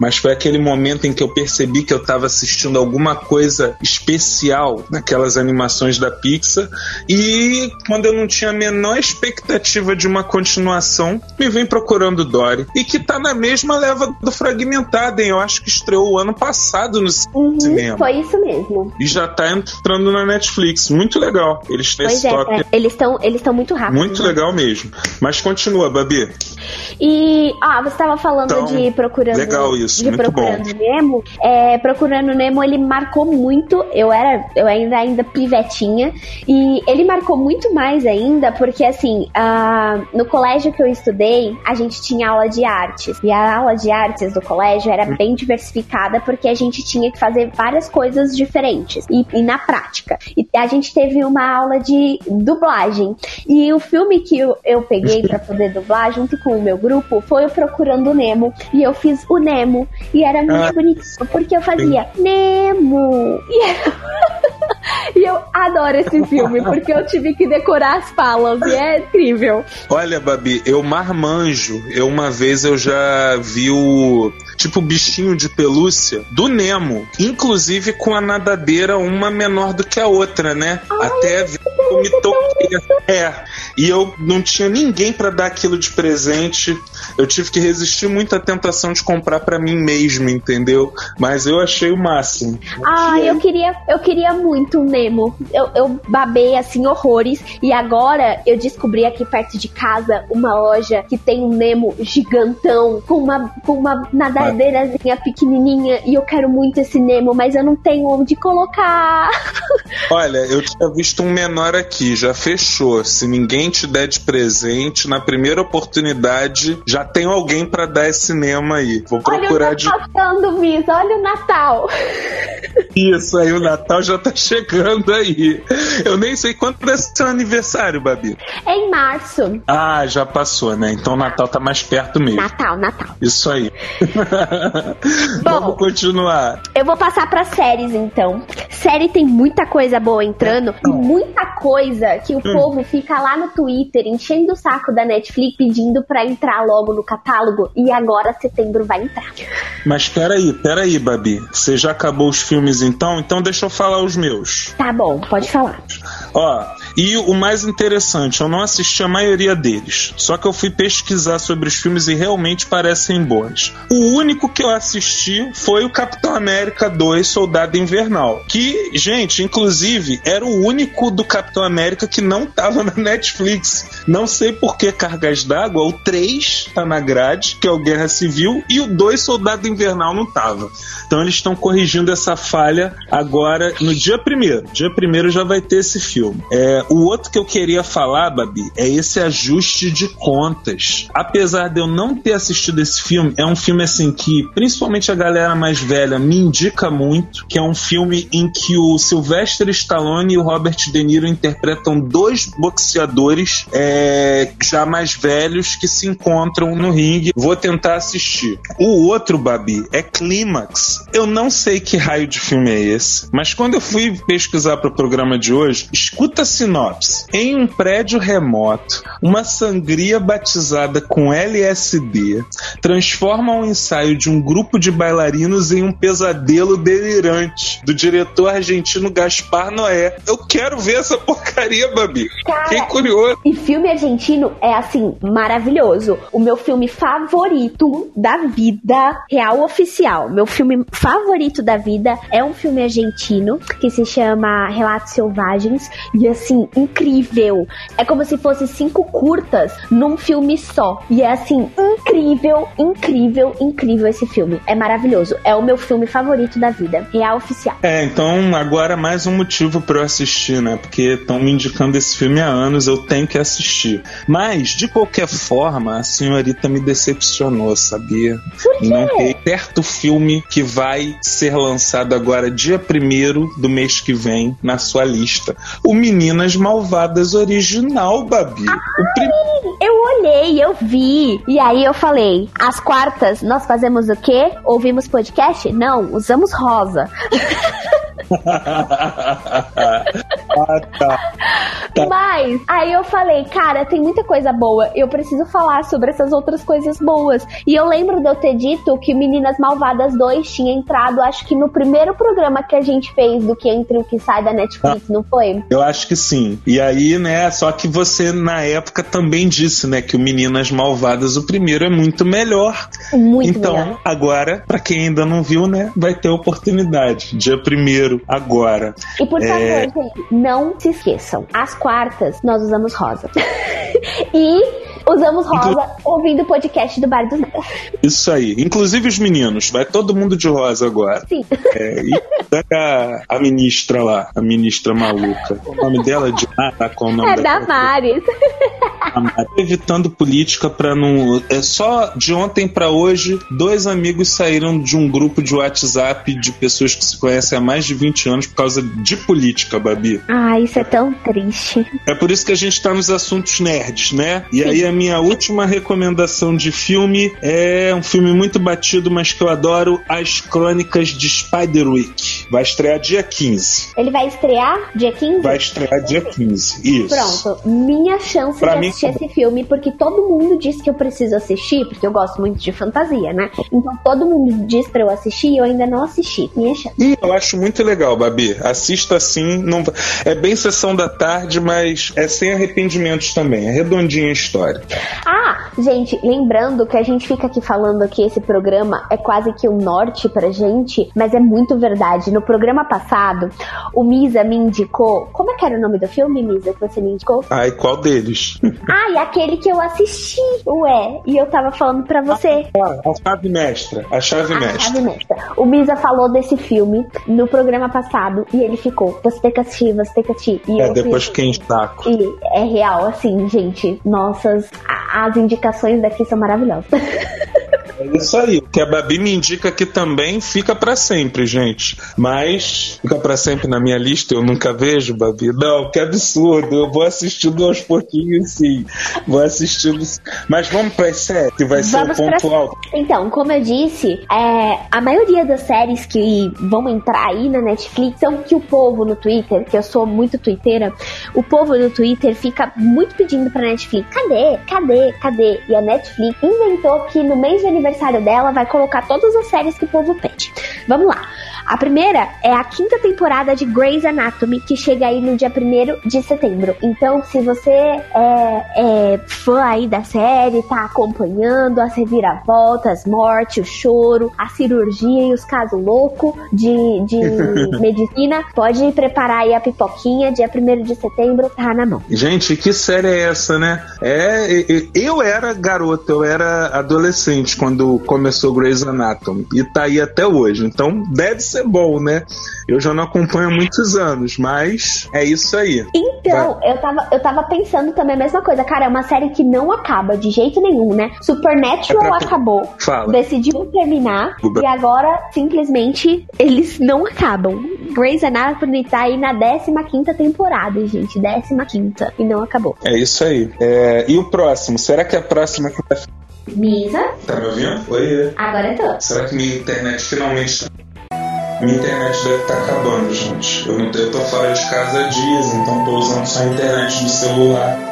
mas foi aquele momento em que eu percebi que eu estava assistindo alguma coisa especial naquelas animações da Pixar e quando eu não tinha a menor expectativa de uma continuação, me vem procurando Dory e que tá na mesma leva do Fragmentado, hein? Eu acho que estreou o ano passado no Uhum, cinema. foi isso mesmo. E já tá entrando na Netflix. Muito legal. Eles têm Pois esse é, toque. é, eles estão eles muito rápidos. Muito né? legal mesmo. Mas continua, Babi. E, ah, você estava falando Então, de procurando. legal isso, de muito procurando Nemo. É, procurando Nemo, ele marcou muito. Eu era, eu ainda ainda pivetinha e ele marcou muito mais ainda porque assim, ah, no colégio que eu estudei, a gente tinha aula de artes. E a aula de artes do colégio era bem diversificada porque a gente tinha que fazer várias coisas diferentes e, e na prática. E a gente teve uma aula de dublagem. E o filme que eu, eu peguei pra poder dublar junto com o meu grupo foi o Procurando Nemo. E eu fiz o Nemo. E era muito Ah. bonitinho porque eu fazia Nemo. E, adoro esse filme [laughs] porque eu tive que decorar as falas e é incrível. Olha, Babi, eu marmanjo. Eu uma vez eu já vi o tipo bichinho de pelúcia do Nemo, inclusive com a nadadeira uma menor do que a outra, né? Até eu me toquei. É. E eu não tinha ninguém pra dar aquilo de presente. Eu tive que resistir muito à tentação de comprar pra mim mesmo, entendeu? Mas eu achei o máximo. Ah, eu queria, eu queria muito um Nemo. Eu, eu babei assim horrores e agora eu descobri aqui perto de casa uma loja que tem um Nemo gigantão com uma com uma nadadeirazinha pequenininha e eu quero muito esse Nemo, mas eu não tenho onde colocar. [laughs] Olha, eu tinha visto um menor aqui, já fechou. Se ninguém te der de presente, na primeira oportunidade, já tem alguém pra dar esse cinema aí. Vou Olha o procurar de Natal passando, Miss, olha o Natal. isso aí, o Natal já tá chegando aí. Eu nem sei quanto é seu aniversário, Babi. É em março. Ah, já passou, né? Então o Natal tá mais perto mesmo. Natal, Natal. Isso aí. [laughs] [laughs] Bom. Vamos continuar. Eu vou passar pra séries então. Série tem muita coisa boa entrando e muita coisa que o povo fica lá no Twitter enchendo o saco da Netflix pedindo pra entrar logo no catálogo e agora setembro vai entrar. Mas peraí, peraí, Babi. Você já acabou os filmes então? Então deixa eu falar os meus. Tá bom, pode falar. Ó, e o mais interessante, eu não assisti a maioria deles. Só que eu fui pesquisar sobre os filmes e realmente parecem bons. O único que eu assisti foi o Capitão América 2 Soldado Invernal. Que, gente, inclusive, era o único do Capitão América que não tava na Netflix. Não sei por que cargas d'água. O 3 tá na grade, que é o Guerra Civil, e o 2 Soldado Invernal não tava. Então eles estão corrigindo essa falha agora no dia primeiro. Dia primeiro já vai ter esse filme. É, o outro que eu queria falar, Babi, é esse ajuste de contas. Apesar de eu não ter assistido esse filme, é um filme assim que, principalmente a galera mais velha, me indica muito, que é um filme em que o Sylvester Stallone e o Robert De Niro interpretam dois boxeadores é, já mais velhos que se encontram no ringue. Vou tentar assistir. O outro, Babi, é Clímax. Eu não sei que raio de filme é esse, mas quando eu fui pesquisar para o programa de hoje, escuta a sinopse. Em um prédio remoto, uma sangria batizada com LSD transforma o ensaio de um grupo de bailarinos em um pesadelo delirante do diretor argentino Gaspar Noé. Eu quero ver essa porcaria, Babi. Cara, Fiquei curioso. E filme argentino é assim, maravilhoso. O meu filme favorito da vida, real oficial. Meu filme favorito da vida é um filme argentino que se chama Relatos Selvagens. E assim, incrível. É como se fosse cinco curtas num filme só. E é assim, incrível, incrível, incrível esse filme. É maravilhoso. É o meu filme favorito da vida. Real oficial. É, então agora mais um motivo para eu assistir, né? Porque estão me indicando esse filme há anos, eu tenho que assistir. Mas, de qualquer forma, a senhorita me decepcionou, sabia? Por quê? Não tem certo filme que vai ser lançado agora, dia 1 do mês que vem, na sua lista. O Meninas Malvadas original, Babi. O prim- Eu olhei, eu vi. E aí eu falei: às quartas nós fazemos o quê? Ouvimos podcast? Não, usamos rosa. [laughs] ah, tá. Tá. Mas, aí eu falei, cara, tem muita coisa boa. Eu preciso falar sobre essas outras coisas boas. E eu lembro de eu ter dito que Meninas Malvadas 2 tinha entrado, acho que no primeiro programa que a gente fez do que entre o que sai da Netflix, não foi? Eu acho que sim. E aí, né, só que você na época também disse, né, que o Meninas Malvadas, o primeiro é muito melhor. Muito então, melhor. agora, pra quem ainda não viu, né, vai ter oportunidade. Dia agora. E por favor, É. gente, não se esqueçam. Às quartas, nós usamos rosa. [laughs] e usamos rosa ouvindo o podcast do Bar dos. Isso aí. Inclusive os meninos. Vai todo mundo de rosa agora. Sim. É, e a, a ministra lá, a ministra maluca. O nome dela é de nada, qual o nome É dela? Damares. [laughs] Evitando política pra não. É só de ontem pra hoje, dois amigos saíram de um grupo de WhatsApp de pessoas que se conhecem há mais de 20 anos por causa de política, Babi. Ah, isso é tão triste. É por isso que a gente tá nos assuntos nerds, né? E aí a minha última recomendação de filme é um filme muito batido, mas que eu adoro, As Crônicas de Spiderwick. Vai estrear dia 15. Ele vai estrear dia 15? Vai estrear dia 15. Isso. Pronto, minha chance Pra de mim, assistir esse filme, porque todo mundo diz que eu preciso assistir, porque eu gosto muito de fantasia, né? Então todo mundo diz pra eu assistir e eu ainda não assisti. Minha chance. Ih, eu acho muito legal, Babi. Assista assim. Não... É bem sessão da tarde, mas é sem arrependimentos também. É redondinha a história. Ah, gente, lembrando que a gente fica aqui falando que esse programa é quase que um norte pra gente, mas é muito verdade. No programa passado, o Misa me indicou. Como é que era o nome do filme, Misa, que você me indicou? Ai, qual deles? [laughs] Ah, e aquele que eu assisti, ué, e eu tava falando pra você. Ah, a chave mestra. A chave A mestra. chave mestra. O Misa falou desse filme no programa passado e ele ficou: Você tem que assistir, você tem que assistir. E É, depois fiquei- fiquei em saco. E é real, assim, gente. Nossas. As indicações daqui são maravilhosas. É isso aí. O que a Babi me indica aqui também fica pra sempre, gente. Mas fica pra sempre na minha lista, eu nunca vejo, Babi. Não, que absurdo. Eu vou assistindo aos pouquinhos, sim. Vou assistindo. Mas vamos pra série, que vai Vamos ser o ponto pra- alto. Então, como eu disse, é, a maioria das séries que vão entrar aí na Netflix são que o povo no Twitter, que eu sou muito twitteira, o povo no Twitter fica muito pedindo pra Netflix: cadê? Cadê? Cadê? E a Netflix inventou que no mês de aniversário dela vai colocar todas as séries que o povo pede. Vamos lá. A primeira é a quinta temporada de Grey's Anatomy, que chega aí no dia 1 de setembro. Então, se você é, é fã aí da série, tá acompanhando as reviravoltas, morte, o choro, a cirurgia e os casos loucos de, de [laughs] medicina, pode preparar aí a pipoquinha, dia 1 de setembro, tá na mão. Gente, que série é essa, né? É, eu era garoto, eu era adolescente quando começou Grey's Anatomy e tá aí até hoje. Então deve ser bom, né? Eu já não acompanho há muitos anos, mas é isso aí. Então, eu tava, eu tava pensando também a mesma coisa. Cara, é uma série que não acaba de jeito nenhum, né? Supernatural É pra- acabou. Fala. Decidiu terminar Uba. e agora simplesmente eles não acabam. Grey's Anatomy tá aí na 15 temporada, gente. 15 e não acabou. É isso aí. É, e o próximo? Será que é a próxima que vai. Misa, Tá me ouvindo? Oi. agora eu tô. Será que minha internet finalmente. tá- Minha internet deve estar acabando, gente. Eu, não, eu tô fora de casa há dias, então tô usando só a internet do celular.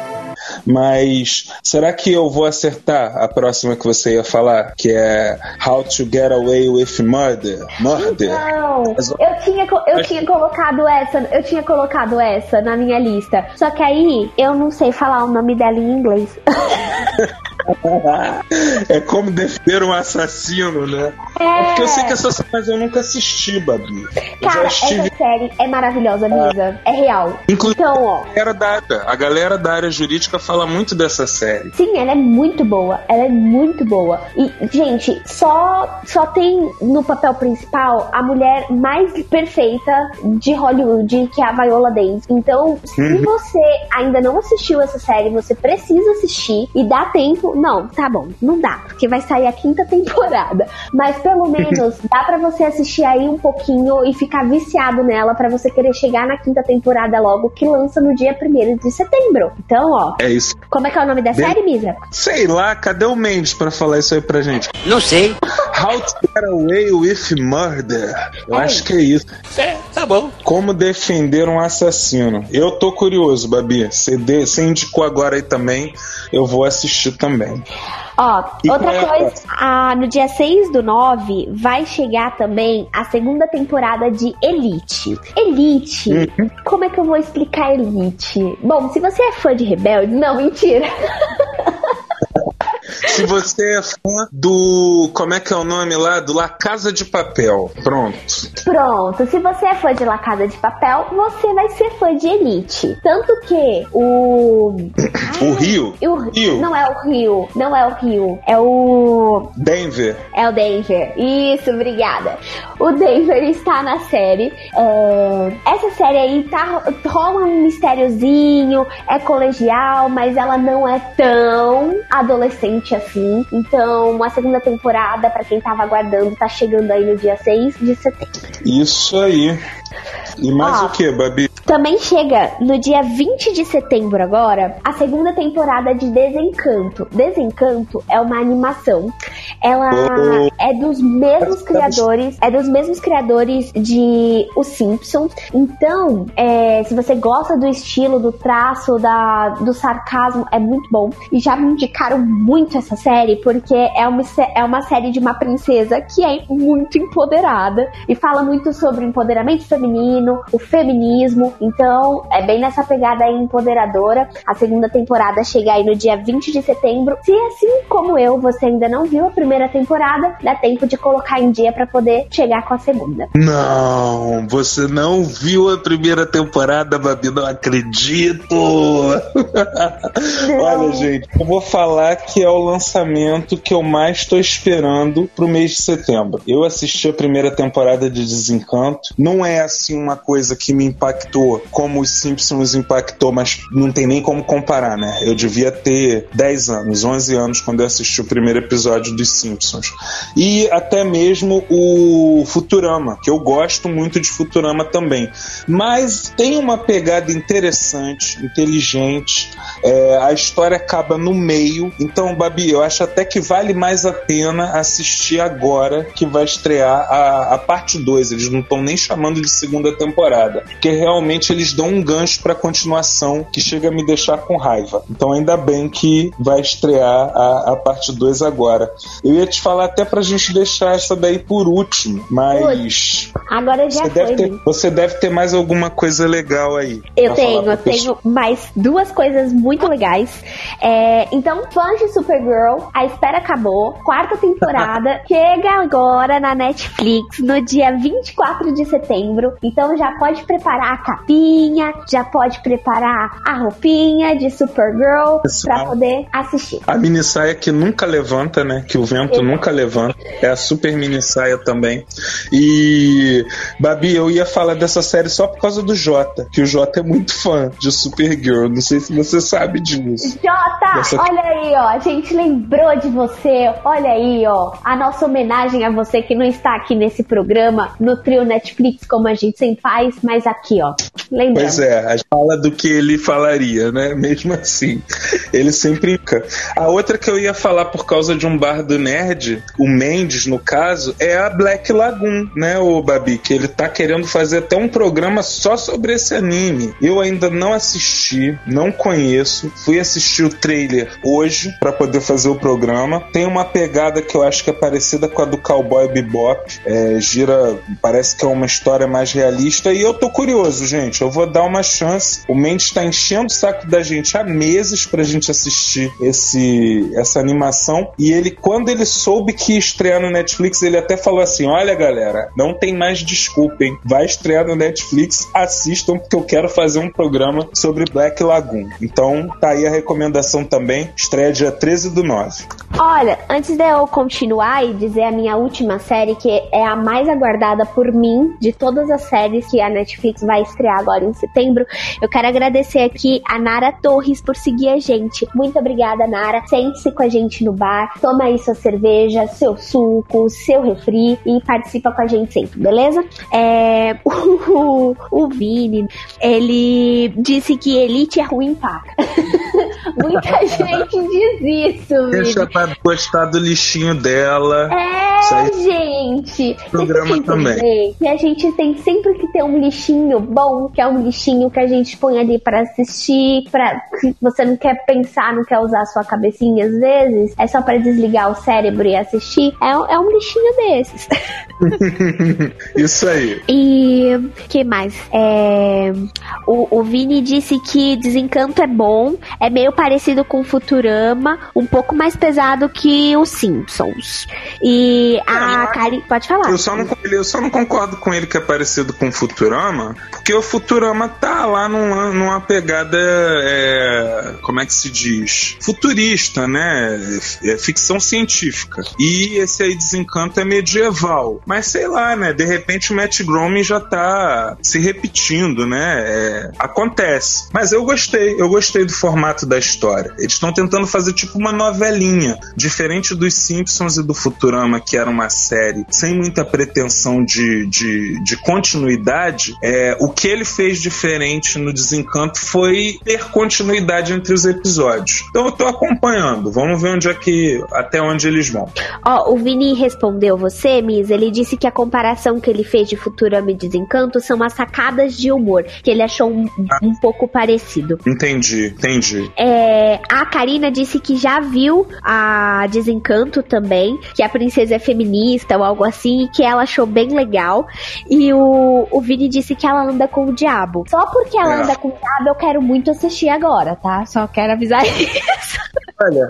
Mas será que eu vou acertar a próxima que você ia falar? Que é How to Get Away with Murder? Murder? Não, Mas- eu tinha, eu tinha colocado essa, eu tinha colocado essa na minha lista. Só que aí eu não sei falar o nome dela em inglês. [laughs] é como defender um assassino, né? É porque eu sei que essa série, mas eu nunca assisti, Babi. Cara, estive. essa série é maravilhosa, Misa. É real. Inclusive, Então, ó. a galera da a galera da área jurídica fala muito dessa série. Sim, ela é muito boa. Ela é muito boa. E, gente, só, só tem no papel principal a mulher mais perfeita de Hollywood, que é a Viola Davis. Então, se Uhum. você ainda não assistiu essa série, você precisa assistir e dá tempo não, tá bom, não dá, porque vai sair a quinta [laughs] temporada. Mas pelo menos [laughs] dá pra você assistir aí um pouquinho e ficar viciado nela pra você querer chegar na quinta temporada logo, que lança no dia 1 de setembro. Então, ó, É isso. como é que é o nome da Bem- série, Misa? Sei lá, cadê o Mendes pra falar isso aí pra gente? Não sei. [laughs] How to Get Away with Murder. Eu É acho que é isso. É, tá bom. Como defender um assassino. Eu tô curioso, Babi. Você, de- você indicou agora aí também. Eu vou assistir também. Ó, E outra é a coisa, ah, no dia 6 do 9 vai chegar também a segunda temporada de Elite. Elite, Uhum. como é que eu vou explicar Elite? Bom, se você é fã de Rebelde, não, mentira. [laughs] Se você é fã do. Como é que é o nome lá? Do La Casa de Papel. Pronto. Pronto, se você é fã de La Casa de Papel, você vai ser fã de Elite. Tanto que o. [coughs] O Rio. o Rio. Não é o Rio, não é o Rio, é o. Denver. É o Denver. Isso, obrigada. O Denver está na série. É, Essa série aí tá, rola um mistériozinho, é colegial, mas ela não é tão adolescente assim. Então, a segunda temporada, pra quem tava aguardando, tá chegando aí no dia 6 de setembro. Isso aí. E mais Ó. o que, Babi? Também chega no dia 20 de setembro agora a segunda temporada de Desencanto. Desencanto é uma animação. Ela Oh. é dos mesmos criadores, é dos mesmos criadores de Os Simpsons. Então, é, se você gosta do estilo, do traço, da, do sarcasmo, é muito bom. E já me indicaram muito essa série porque é uma, é uma série de uma princesa que é muito empoderada e fala muito sobre o empoderamento feminino, o feminismo. Então, é bem nessa pegada aí empoderadora. A segunda temporada chega aí no dia 20 de setembro. Se assim como eu, você ainda não viu a primeira temporada, dá tempo de colocar em dia pra poder chegar com a segunda. Não, você não viu a primeira temporada, Babi, não acredito! Olha, gente, eu vou falar que é o lançamento que eu mais estou esperando pro mês de setembro. Eu assisti a primeira temporada de Desencanto. Não é assim uma coisa que me impactou como os Simpsons impactou, mas não tem nem como comparar, né? Eu devia ter 10 anos, 11 anos quando eu assisti o primeiro episódio dos Simpsons. E até mesmo o Futurama, que eu gosto muito de Futurama também. Mas tem uma pegada interessante, inteligente. É, a história acaba no meio. Então, Babi, eu acho até que vale mais a pena assistir agora que vai estrear a, a parte 2. Eles não estão nem chamando de segunda temporada. Porque realmente eles dão um gancho pra continuação que chega a me deixar com raiva. Então, ainda bem que vai estrear a, a parte 2 agora. Eu ia te falar até pra gente deixar essa daí por último, mas. Agora já Você foi. deve, ter, né? você deve ter mais alguma coisa legal aí. Eu tenho, eu tenho mais duas coisas muito legais. É, então, fãs de Supergirl, a espera acabou. Quarta temporada [laughs] chega agora na Netflix no dia 24 de setembro. Então já pode preparar a capinha, já pode preparar a roupinha de Supergirl pra poder assistir. A mini saia que nunca levanta, né? Que o vento Exato. nunca levanta. É a super mini saia também. E, Babi, eu ia falar dessa série só por causa do Jota, que o Jota é muito fã de Supergirl. Não sei se você sabe disso. Jota, Dessa- olha aí, ó. A gente lembrou de você. Olha aí, ó. A nossa homenagem a você que não está aqui nesse programa, no trio Netflix, como a gente sempre faz, mas aqui, ó. Lembrando. Pois é, a fala do que ele falaria, né? [laughs] Mesmo assim, ele sempre. A outra que eu ia falar por causa de um bar do nerd, o Mendes, no caso, é a Black Lagoon, né, o Babi? Que ele tá querendo fazer até um programa só sobre esse anime. Eu ainda não assisti, não conheço. Fui assistir o trailer hoje pra poder fazer o programa. Tem uma pegada que eu acho que é parecida com a do Cowboy Bebop. É, gira, parece que é uma história mais realista. E eu tô curioso, gente. Eu vou dar uma chance. O Mendes tá enchendo o saco da gente há meses pra gente assistir esse, essa animação. E ele, quando ele soube que ia estrear no Netflix, ele até falou assim: Olha, galera, não tem mais desculpa, hein? Vai estrear no Netflix, assistam, porque eu quero fazer um programa sobre Black Lagoon. Então, tá aí a recomendação também. Estreia dia 13 do 9. Olha, antes de eu continuar e dizer a minha última série, que é a mais aguardada por mim de todas as séries que a Netflix vai estrear agora em setembro, eu quero agradecer aqui a Nara Torres por seguir a gente. Muito obrigada, Nara. Sente-se com a gente no bar, toma aí sua cerveja, seu suco, seu refri e participa com a gente sempre, beleza? É, [laughs] o, o Vini, ele disse que Elite é ruim, pá. [laughs] Muita [laughs] gente diz isso, Deixa pra gostar do lixinho dela. É, gente. Programa também. Que a gente tem sempre que ter um lixinho bom, que é um lixinho que a gente põe ali pra assistir, se você não quer pensar, não quer usar a sua cabecinha às vezes, é só pra desligar o cérebro e assistir. É, um- é um lixinho desses. [laughs] Isso aí. E que mais? É, o, o Vini disse que Desencanto é bom, é meio parecido com Futurama, um pouco mais pesado que os Simpsons. E a Kari. Pode falar. Eu só, não, eu só não concordo com ele que é parecido com o Futurama, porque o Futurama tá lá numa, numa pegada, é, como é que se diz? Futurista, né? É ficção científica. E esse aí, Desencanto, é medieval. Mas sei lá, né? De repente o Matt Groening já tá se repetindo, né? É, acontece. Mas eu gostei, eu gostei do formato da história. Eles estão tentando fazer tipo uma novelinha, diferente dos Simpsons e do Futurama, que era uma série sem muita pretensão de, de, de continuidade. É, o que ele fez diferente no Desencanto foi ter continuidade entre os episódios. Então eu tô acompanhando. Vamos ver onde é que até onde eles vão. Ó, o Vini respondeu você, Miss. Ele disse que a comparação que ele fez de Futurama e Desencanto são as sacadas de humor, que ele achou um, um pouco parecido. Entendi, entendi. É, a Karina disse que já viu a Desencanto também, que a princesa é feminista ou algo assim, e que ela achou bem legal. E o, o Vini disse que ela anda com o diabo. Só porque ela É. anda com o diabo, eu quero muito assistir agora, tá? Só quero avisar isso. Olha,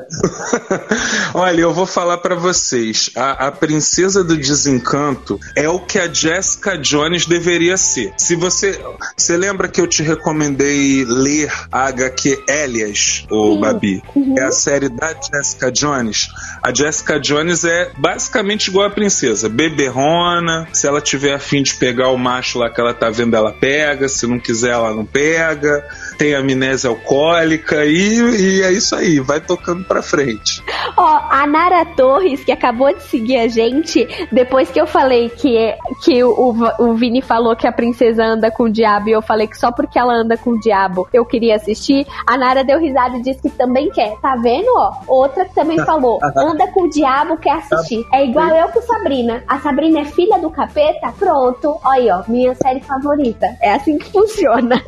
[laughs] olha, eu vou falar pra vocês. A, a princesa do desencanto é o que a Jessica Jones deveria ser. Se você, você lembra que eu te recomendei ler a HQ Elias, o Sim. Babi? Uhum. É a série da Jessica Jones. A Jessica Jones é basicamente igual a princesa, beberrona. Se ela tiver afim de pegar o macho lá que ela tá vendo, ela pega. Se não quiser, ela não pega. Tem amnésia alcoólica e, e é isso aí. Vai tocando pra frente. Ó, a Nara Torres, que acabou de seguir a gente, depois que eu falei que, que o, o Vini falou que a princesa anda com o diabo e eu falei que só porque ela anda com o diabo eu queria assistir, a Nara deu risada e disse que também quer. Tá vendo, ó? Outra que também falou, [laughs] anda com o diabo, quer assistir. É igual eu com Sabrina. A Sabrina é filha do capeta? Pronto. Ó aí, ó, minha série favorita. É assim que funciona.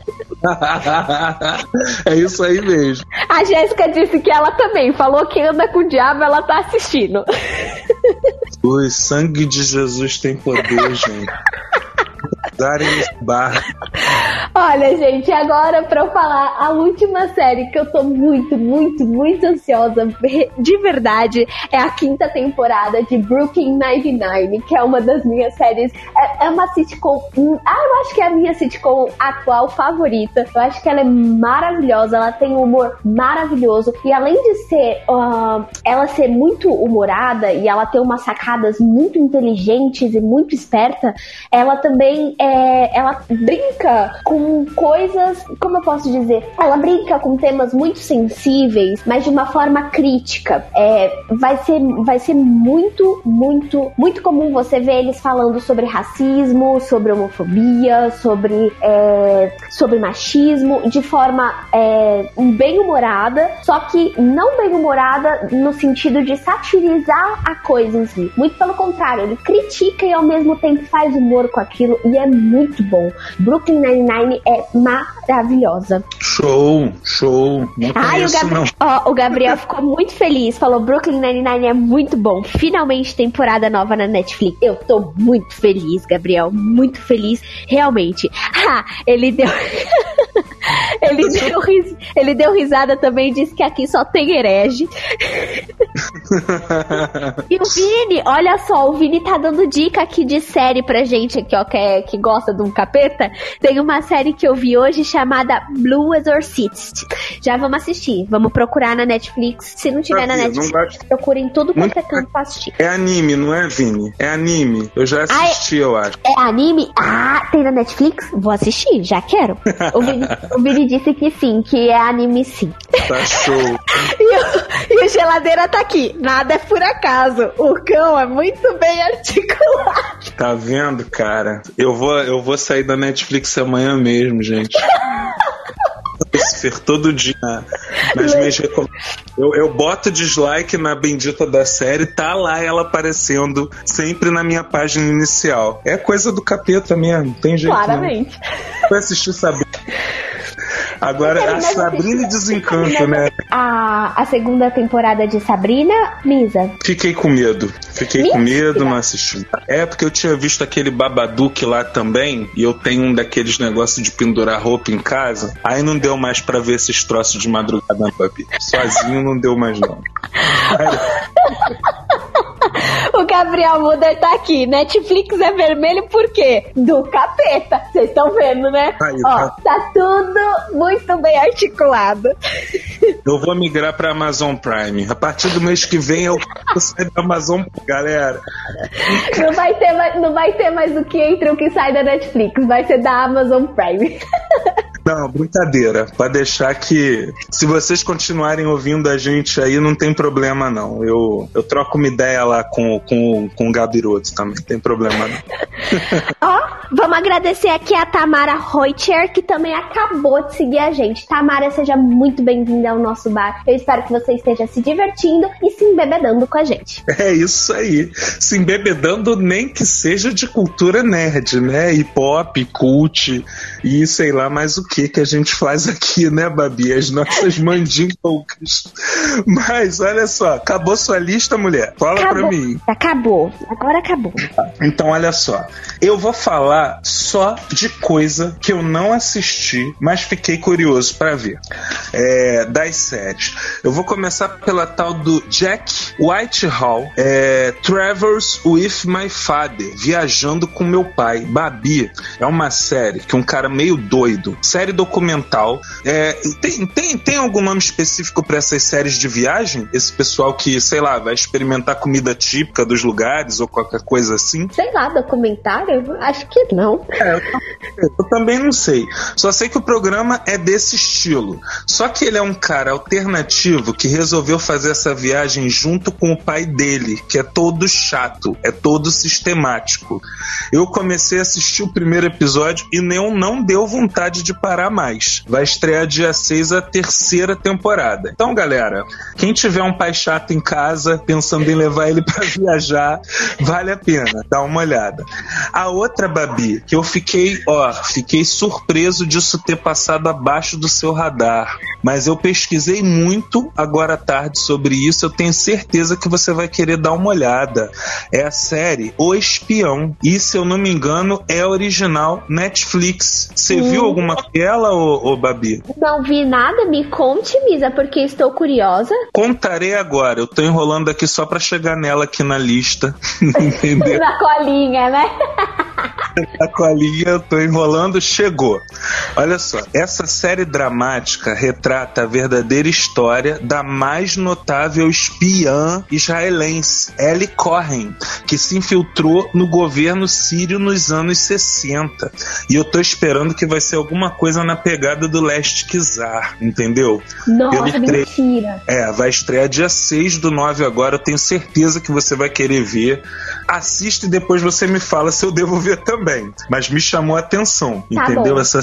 [laughs] é isso aí mesmo. A Jéssica disse que ela também falou que anda com o diabo, ela tá assistindo. O sangue de Jesus tem poder, gente. Olha, gente, agora pra eu falar a última série que eu tô muito, muito, muito ansiosa, de verdade, é a quinta temporada de Brooklyn Nine-Nine, que é uma das minhas séries. É, é uma sitcom. hum, Ah, eu acho que é a minha sitcom atual favorita. Eu acho que ela é maravilhosa, ela tem um humor maravilhoso. E além de ser. ah, ela ser muito humorada e ela ter umas sacadas muito inteligentes e muito esperta, ela também é, ela brinca com coisas, como eu posso dizer, ela brinca com temas muito sensíveis, mas de uma forma crítica. É, vai ser, vai ser muito, muito, muito comum você ver eles falando sobre racismo, sobre homofobia, sobre, é, sobre machismo, de forma é, bem humorada, só que não bem humorada no sentido de satirizar a coisa em si. Muito pelo contrário, ele critica e ao mesmo tempo faz humor com aquilo e é muito bom. Brooklyn Nine-Nine é maravilhosa. Show, show. Não Ai, o, Gabri-. [laughs] Ó, o Gabriel ficou muito feliz. Falou: Brooklyn Nine-Nine é muito bom. Finalmente temporada nova na Netflix. Eu tô muito feliz, Gabriel. Muito feliz, realmente. [laughs] Ah, ele deu. [laughs] ele, deu ris- ele deu risada também. Disse que aqui só tem herege. E o Vini, olha só, o Vini tá dando dica aqui de série pra gente aqui, ó, que, é, que gosta de um capeta. Tem uma série que eu vi hoje chamada Blue Exorcist. Já vamos assistir, vamos procurar na Netflix. Se não tiver na Netflix, procurem tudo quanto é canto pra assistir. É anime, não é, Vini? É anime. Eu já assisti, eu acho. É anime? Ah, tem na Netflix? Vou assistir, já quero. O Vini, o Vini disse que sim, que é anime sim. Tá show. [laughs] E o, e o geladeira tá aqui. Nada é por acaso. O cão é muito bem articulado. Tá vendo, cara? Eu vou, eu vou sair da Netflix amanhã mesmo, gente. Lucifer todo dia nas minhas. Eu, eu boto dislike na bendita da série, tá lá ela aparecendo sempre na minha página inicial. É coisa do capeta mesmo, tem jeito. Claramente. Não. Foi assistir Sabrina. Agora a Sabrina e Desencanto, né? A, a segunda temporada de Sabrina, Misa. Fiquei com medo. Fiquei com medo, não assisti. É porque eu tinha visto aquele Babadook lá também, e eu tenho um daqueles negócios de pendurar roupa em casa. Aí não deu mais pra ver esses troços de madrugada, papi. Sozinho não deu mais, não. O [laughs] Gabriel Muder tá aqui. Netflix é vermelho por quê? Do capeta. Vocês estão vendo, né? Aí, Ó, tá. tá tudo muito bem articulado. [laughs] Eu vou migrar pra Amazon Prime. A partir do mês que vem eu sair da Amazon, galera. Não vai ter mais, não vai ter mais o que entra e o que sai da Netflix. Vai ser da Amazon Prime. [laughs] Não, brincadeira. Pra deixar que, se vocês continuarem ouvindo a gente aí, não tem problema não. Eu, eu troco uma ideia lá com, com, com o Gabiroto também, não tem problema não. [laughs] Ó, vamos agradecer aqui a Tamara Reutcher, que também acabou de seguir a gente. Tamara, seja muito bem-vinda ao nosso bar. Eu espero que você esteja se divertindo e se embebedando com a gente. [laughs] É isso aí. Se embebedando nem que seja de cultura nerd, né? Hip hop, cult e sei lá mais o que que a gente faz aqui, né, Babi? As nossas [laughs] mandíbulas. Mas olha só, acabou sua lista, mulher? Fala pra Acabou. mim. Acabou. Agora acabou. Então, olha só. Eu vou falar só de coisa que eu não assisti, mas fiquei curioso pra ver. É, das séries. Eu vou começar pela tal do Jack Whitehall, é, Travels with My Father, Viajando com Meu Pai. Babi é uma série que um cara meio doido, série documental. É, tem, tem, tem algum nome específico pra essas séries de viagem? Esse pessoal que, sei lá, vai experimentar comida típica dos lugares ou qualquer coisa assim? Sei lá, documentário? Acho que não. É, eu, também não sei. Só sei que o programa é desse estilo. Só que ele é um cara alternativo que resolveu fazer essa viagem junto com o pai dele, que é todo chato, é todo sistemático. Eu comecei a assistir o primeiro episódio e não, não deu vontade de parar mais. Vai estrear dia 6 a terceira temporada. Então, galera, quem tiver um pai chato em casa, pensando em levar ele pra [laughs] viajar, vale a pena, dá uma olhada. A outra, Babi, que eu fiquei, ó, fiquei surpreso disso ter passado abaixo do seu radar. Mas eu pesquisei muito agora à tarde sobre isso. Eu tenho certeza que você vai querer dar uma olhada. É a série O Espião. E se eu não me engano, é original Netflix. Você Hum. viu alguma dela, ô, ô Babi? Não vi nada, me conte, Misa, porque estou curiosa. Contarei agora. Eu tô enrolando aqui só pra chegar nela aqui na lista. [laughs] [laughs] Entendeu? Na colinha, né? [laughs] A colinha, eu tô enrolando, chegou. Olha só, essa série dramática retrata a verdadeira história da mais notável espiã israelense, Ellie Cohen, que se infiltrou no governo sírio nos anos 60. E eu tô esperando que vai ser alguma coisa na pegada do Leste Kizar, entendeu? Nossa, tre- mentira. É, vai estrear dia 6 do 9 agora. Eu tenho certeza que você vai querer ver. Assiste e depois você me fala se eu devo ver também. Mas me chamou a atenção, Tá entendeu? bom. Essa...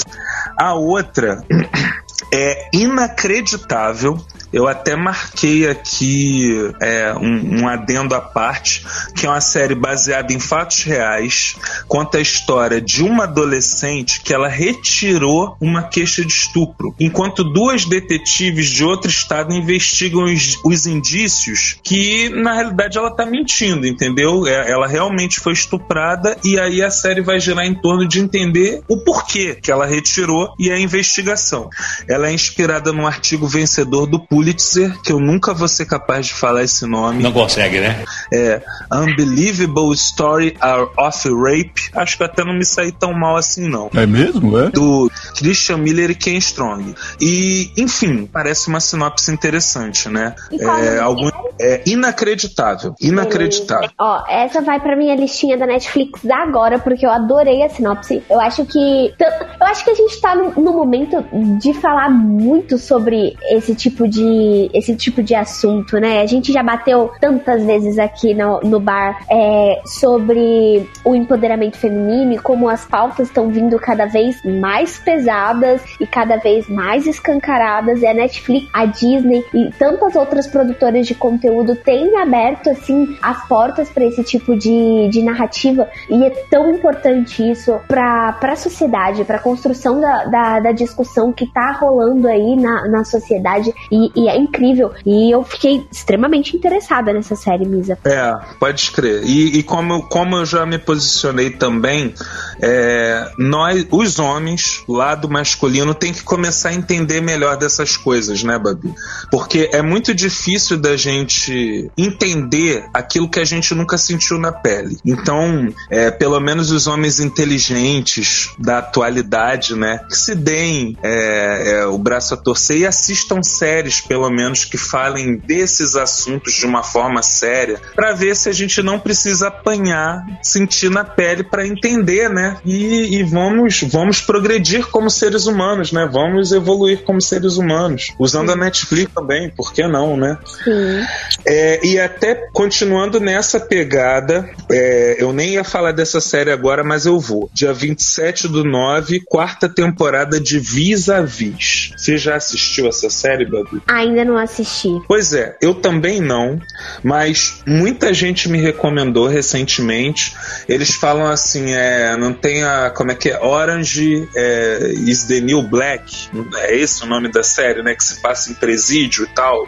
A outra [clears throat] é inacreditável. Eu até marquei aqui é, um, um adendo à parte, que é uma série baseada em fatos reais, conta a história de uma adolescente que ela retirou uma queixa de estupro, enquanto duas detetives de outro estado investigam os, os indícios que, na realidade, ela tá mentindo, entendeu? É, Ela realmente foi estuprada e aí a série vai girar em torno de entender o porquê que ela retirou e a investigação. Ela é inspirada num artigo vencedor do Pulitzer Pulitzer, que eu nunca vou ser capaz de falar esse nome. Não consegue, né? É Unbelievable Story of Rape. Acho que até não me saí tão mal assim, não. É mesmo, é? Do Christian Miller e Ken Strong. E, enfim, parece uma sinopse interessante, né? É, algum, é inacreditável. Inacreditável. Ó, essa vai pra minha listinha da Netflix agora, porque eu adorei a sinopse. Eu acho que. Eu acho que a gente tá no, no momento de falar muito sobre esse tipo de. Esse tipo de assunto, né? A gente já bateu tantas vezes aqui no, no bar é, sobre o empoderamento feminino e como as pautas estão vindo cada vez mais pesadas e cada vez mais escancaradas. E a Netflix, a Disney e tantas outras produtoras de conteúdo têm aberto assim as portas para esse tipo de, de narrativa e é tão importante isso para a sociedade, para a construção da, da, da, discussão que tá rolando aí na, na sociedade e, e, é incrível. E eu fiquei extremamente interessada nessa série, Misa. É, pode escrever. E, e como, como eu já me posicionei também, é, nós, os homens, lado masculino, tem que começar a entender melhor dessas coisas, né, Babi? Porque é muito difícil da gente entender aquilo que a gente nunca sentiu na pele. Então, é, pelo menos os homens inteligentes da atualidade, né, que se deem é, é, o braço a torcer e assistam séries, pelo menos, que falem desses assuntos de uma forma séria, para ver se a gente não precisa apanhar, sentir na pele para entender, né? E, e, vamos, vamos progredir como seres humanos, né? Vamos evoluir como seres humanos, usando a Netflix também, por que não, né? Sim. É, e até continuando nessa pegada, é, eu nem ia falar dessa série agora, mas eu vou. Dia 27 do 9, quarta temporada de Vis a Vis. Você já assistiu essa série, Babi? Ainda não assisti. Pois é, eu também não, mas muita gente me recomendou recentemente. Eles falam assim, é, não tem a, como é que é, Orange é, is the New Black, é esse o nome da série, né, que se passa em presídio e tal.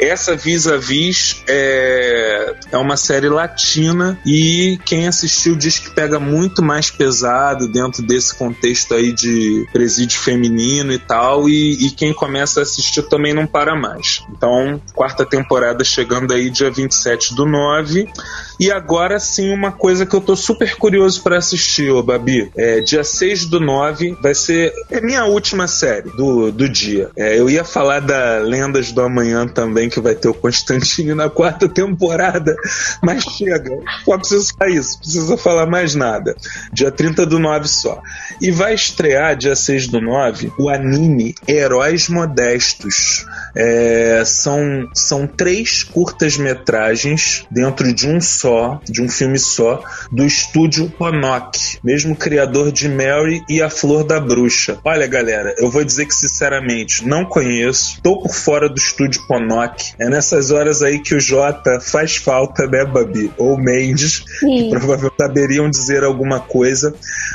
Essa Vis-a-Vis é, é uma série latina e quem assistiu diz que pega muito mais pesado dentro desse contexto aí de presídio feminino e tal. E, e quem começa a assistir também não para mais. Então, quarta temporada chegando aí dia 27 do 9. E agora sim, uma coisa que eu tô super curioso para assistir, ô Babi. É, dia 6 do 9 vai ser é minha última série do, do dia. É, eu ia falar da Lendas do Amanhã também, que vai ter o Constantino na quarta temporada, mas chega. Só precisa falar isso, precisa falar mais nada. Dia 30 do 9 só. E vai estrear, dia 6 do 9, o anime Heróis Modestos. É, são, são três curtas-metragens dentro de um só, de um filme só, do estúdio Ponok, mesmo criador de Mary e A Flor da Bruxa. Olha, galera, eu vou dizer que sinceramente não conheço, tô por fora do estúdio Ponok. É nessas horas aí que o Jota faz falta, né, Babi? Ou Mendes, Sim. que provavelmente saberiam dizer alguma coisa.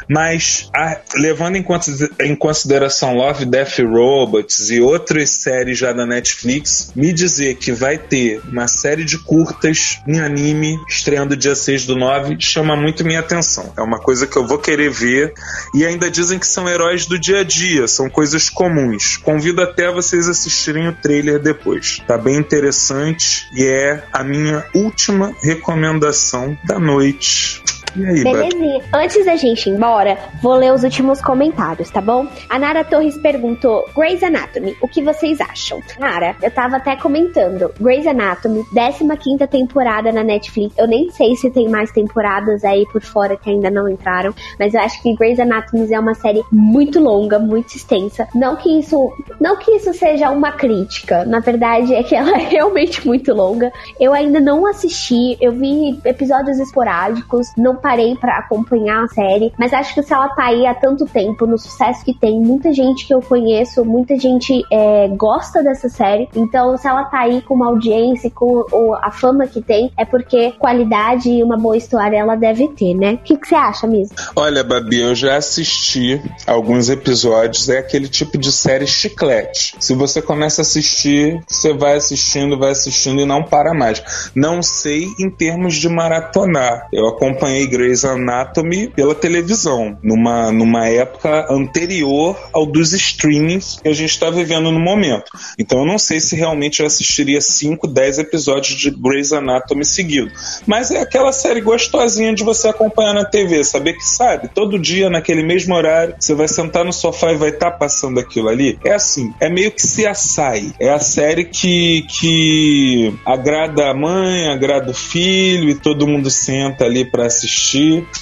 Mas, a, levando em, consideração Love, Death Robots e outras séries já da Netflix, me dizer que vai ter uma série de curtas em anime estreando dia 6 do 9 chama muito minha atenção. É uma coisa que eu vou querer ver. E ainda dizem que são heróis do dia a dia, são coisas comuns. Convido até vocês assistirem o trailer depois. Tá bem interessante e é a minha última recomendação da noite. Aí, Belezinha. Antes da gente ir embora, vou ler os últimos comentários, tá bom? A Nara Torres perguntou: Grey's Anatomy, o que vocês acham? Nara, eu tava até comentando. Grey's Anatomy, 15 temporada na Netflix. Eu nem sei se tem mais temporadas aí por fora que ainda não entraram, mas eu acho que Grey's Anatomy é uma série muito longa, muito extensa. Não que isso, não que isso seja uma crítica. Na verdade, é que ela é realmente muito longa. Eu ainda não assisti, eu vi episódios esporádicos, não parei para acompanhar a série, mas acho que se ela tá aí há tanto tempo, no sucesso que tem, muita gente que eu conheço, muita gente é, gosta dessa série, então se ela tá aí com uma audiência, com a fama que tem, é porque qualidade e uma boa história ela deve ter, né? O que, que você acha mesmo? Olha, Babi, eu já assisti alguns episódios, é aquele tipo de série chiclete. Se você começa a assistir, você vai assistindo, vai assistindo e não para mais. Não sei em termos de maratonar. Eu acompanhei Grey's Anatomy pela televisão, numa, numa época anterior ao dos streamings que a gente está vivendo no momento. Então eu não sei se realmente eu assistiria 5, 10 episódios de Grey's Anatomy seguido. Mas é aquela série gostosinha de você acompanhar na TV, saber que sabe, todo dia, naquele mesmo horário, você vai sentar no sofá e vai estar tá passando aquilo ali. É assim, é meio que se assai. É a série que, que agrada a mãe, agrada o filho e todo mundo senta ali para assistir.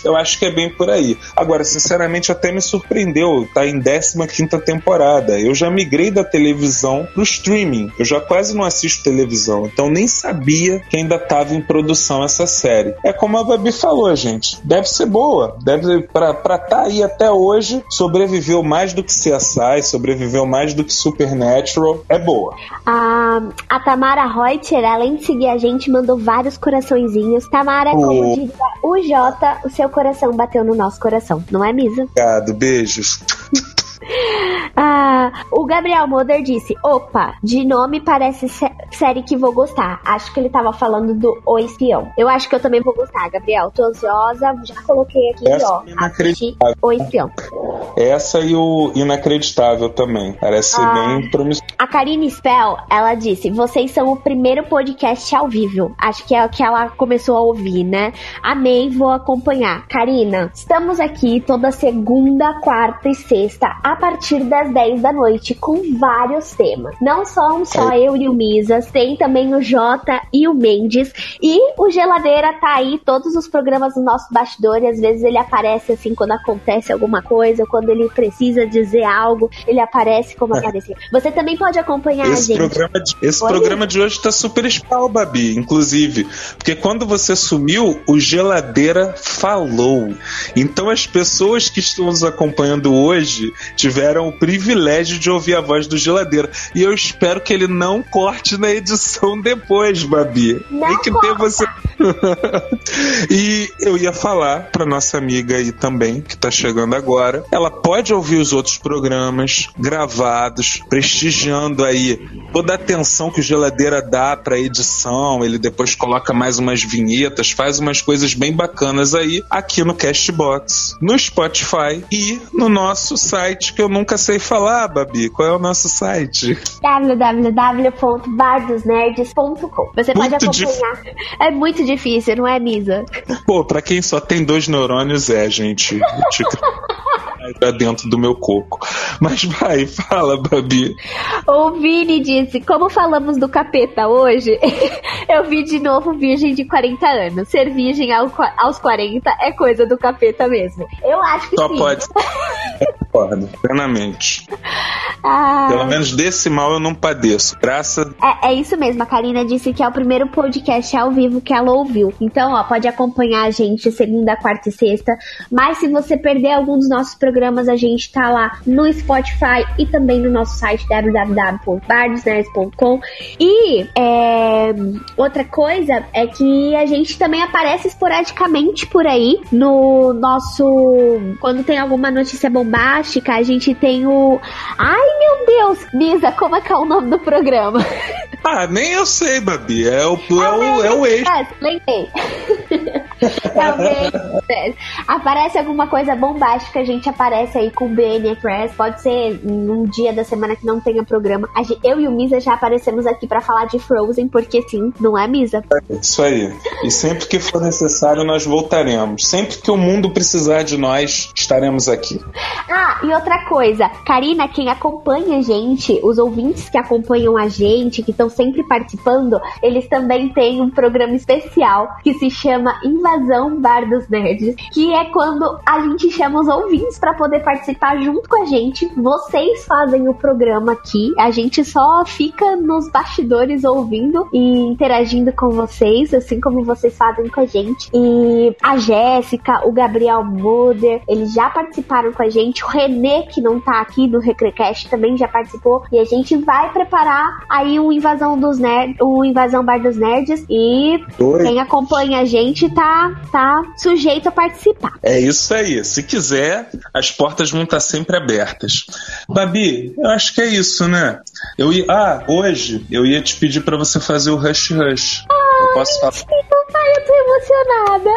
Eu acho que é bem por aí. Agora, sinceramente, até me surpreendeu. Tá em 15 temporada. Eu já migrei da televisão pro streaming. Eu já quase não assisto televisão. Então nem sabia que ainda estava em produção essa série. É como a Babi falou, gente. Deve ser boa. Deve para estar tá aí até hoje, sobreviveu mais do que CSI, sobreviveu mais do que Supernatural. É boa. A, a Tamara Reuter, além de seguir a gente, mandou vários coraçõezinhos. Tamara, oh. como diria o Jota, o seu coração bateu no nosso coração, não é, Misa? Obrigado, beijos. Ah, o Gabriel Moder disse: opa, de nome parece sé série que vou gostar. Acho que ele tava falando do O Espião. Eu acho que eu também vou gostar, Gabriel. Tô ansiosa, já coloquei aqui, Essa ó. É o Espião. Essa e o Inacreditável também. Parece ah, bem promissor. A Karine Spell, ela disse: vocês são o primeiro podcast ao vivo. Acho que é o que ela começou a ouvir, né? Amei, vou acompanhar. Karina, estamos aqui toda segunda, quarta e sexta a partir das 10 da noite com vários temas. Não são só é. eu e o Misas, tem também o Jota e o Mendes. E o Geladeira tá aí, todos os programas do nosso bastidor. E às vezes ele aparece assim quando acontece alguma coisa, quando ele precisa dizer algo, ele aparece como apareceu. Você também pode acompanhar esse a gente. Programa de, esse programa de hoje tá super espal, Babi, inclusive. Porque quando você sumiu, o Geladeira falou. Então as pessoas que estão nos acompanhando hoje tiveram o privilégio de ouvir a voz do geladeira. E eu espero que ele não corte na edição depois, Babi. Não Tem que corta. ter você. [laughs] e eu ia falar para nossa amiga aí também, que tá chegando agora. Ela pode ouvir os outros programas gravados, prestigiando aí toda a atenção que o geladeira dá pra edição. Ele depois coloca mais umas vinhetas, faz umas coisas bem bacanas aí aqui no Castbox, no Spotify e no nosso site que eu nunca sei falar, Babi. Qual é o nosso site? www.bardosnerds.com. Você muito pode acompanhar. Dif... É muito difícil, não é, Misa? Pô, pra quem só tem dois neurônios, é, gente. [laughs] pra dentro do meu coco. Mas vai, [laughs] fala, Babi. O Vini disse: Como falamos do capeta hoje, [laughs] eu vi de novo Virgem de 40 anos. Ser virgem aos 40 é coisa do capeta mesmo. Eu acho que Só sim. pode. Plenamente. [laughs] Ah. Pelo menos desse mal eu não padeço. Graças. É, é isso mesmo. A Karina disse que é o primeiro podcast ao vivo que ela ouviu. Então, ó, pode acompanhar a gente segunda, quarta e sexta. Mas se você perder algum dos nossos programas, a gente tá lá no Spotify e também no nosso site www.bardosnerds.com. E é, outra coisa é que a gente também aparece esporadicamente por aí no nosso. Quando tem alguma notícia bombástica a gente tem o. Ai, meu Deus! Misa, como é que é o nome do programa? [laughs] Ah, nem eu sei, Babi. É o, é, o, é o eixo. Lembrei. [laughs] Talvez. Aparece alguma coisa bombástica, a gente aparece aí com o BN Press. Pode ser num dia da semana que não tenha programa. Eu e o Misa já aparecemos aqui para falar de Frozen, porque sim, não é, Misa? É isso aí. E sempre que for necessário, nós voltaremos. Sempre que o mundo precisar de nós, estaremos aqui. Ah, e outra coisa, Karina, quem acompanha a gente, os ouvintes que acompanham a gente, que estão sempre participando, eles também têm um programa especial que se chama Invasão Bar dos Nerds, que é quando a gente chama os ouvintes para poder participar junto com a gente. Vocês fazem o programa aqui, a gente só fica nos bastidores ouvindo e interagindo com vocês, assim como vocês fazem com a gente. E a Jéssica, o Gabriel Muder, eles já participaram com a gente, o Renê, que não tá aqui do Recrecast, também já participou, e a gente vai preparar aí um invasão dos nerds, o invasão bar dos nerds e Oi. quem acompanha a gente tá tá sujeito a participar. É isso aí. Se quiser, as portas vão estar sempre abertas. Babi, eu acho que é isso, né? Eu ia, ah, hoje eu ia te pedir para você fazer o Rush Rush. Eu posso falar? Ai, eu tô emocionada.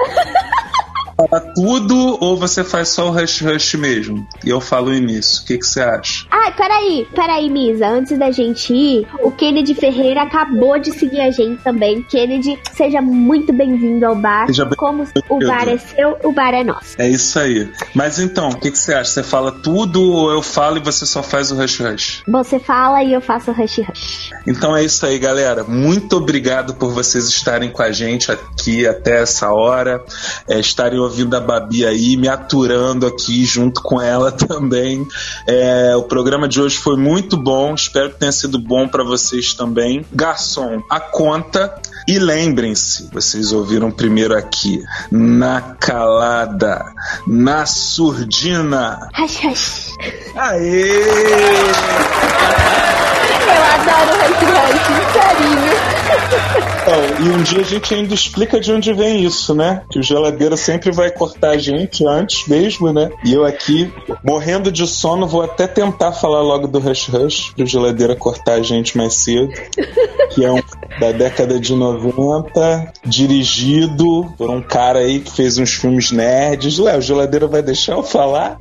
[laughs] falar tudo ou você faz só o Rush Rush mesmo? E eu falo início. O que, que você acha? Ai, peraí, peraí, Misa. Antes da gente ir, o Kennedy Ferreira acabou de seguir a gente também. Kennedy, seja muito bem-vindo ao bar. Seja bem- Como o bar é seu, o bar é nosso. É isso aí. Mas então, o que, que você acha? Você fala tudo ou eu falo e você só faz o Rush Rush? Você fala e eu faço o Rush Rush. Então é isso aí, galera. Muito obrigado por vocês estarem com a gente aqui até essa hora, é, estarem ouvindo a Babi aí, me aturando aqui junto com ela [laughs] também. É, o programa de hoje foi muito bom, espero que tenha sido bom para vocês também. Garçom, a conta. E lembrem-se, vocês ouviram primeiro aqui, na calada, na surdina. Aê! Eu adoro Rush, carinho. [laughs] Então, e um dia a gente ainda explica de onde vem isso, né? Que o geladeira sempre vai cortar a gente antes mesmo, né? E eu aqui, morrendo de sono, vou até tentar falar logo do Rush Rush, pro geladeira cortar a gente mais cedo. Que é um da década de 90, dirigido por um cara aí que fez uns filmes nerds. Léo, geladeira vai deixar eu falar?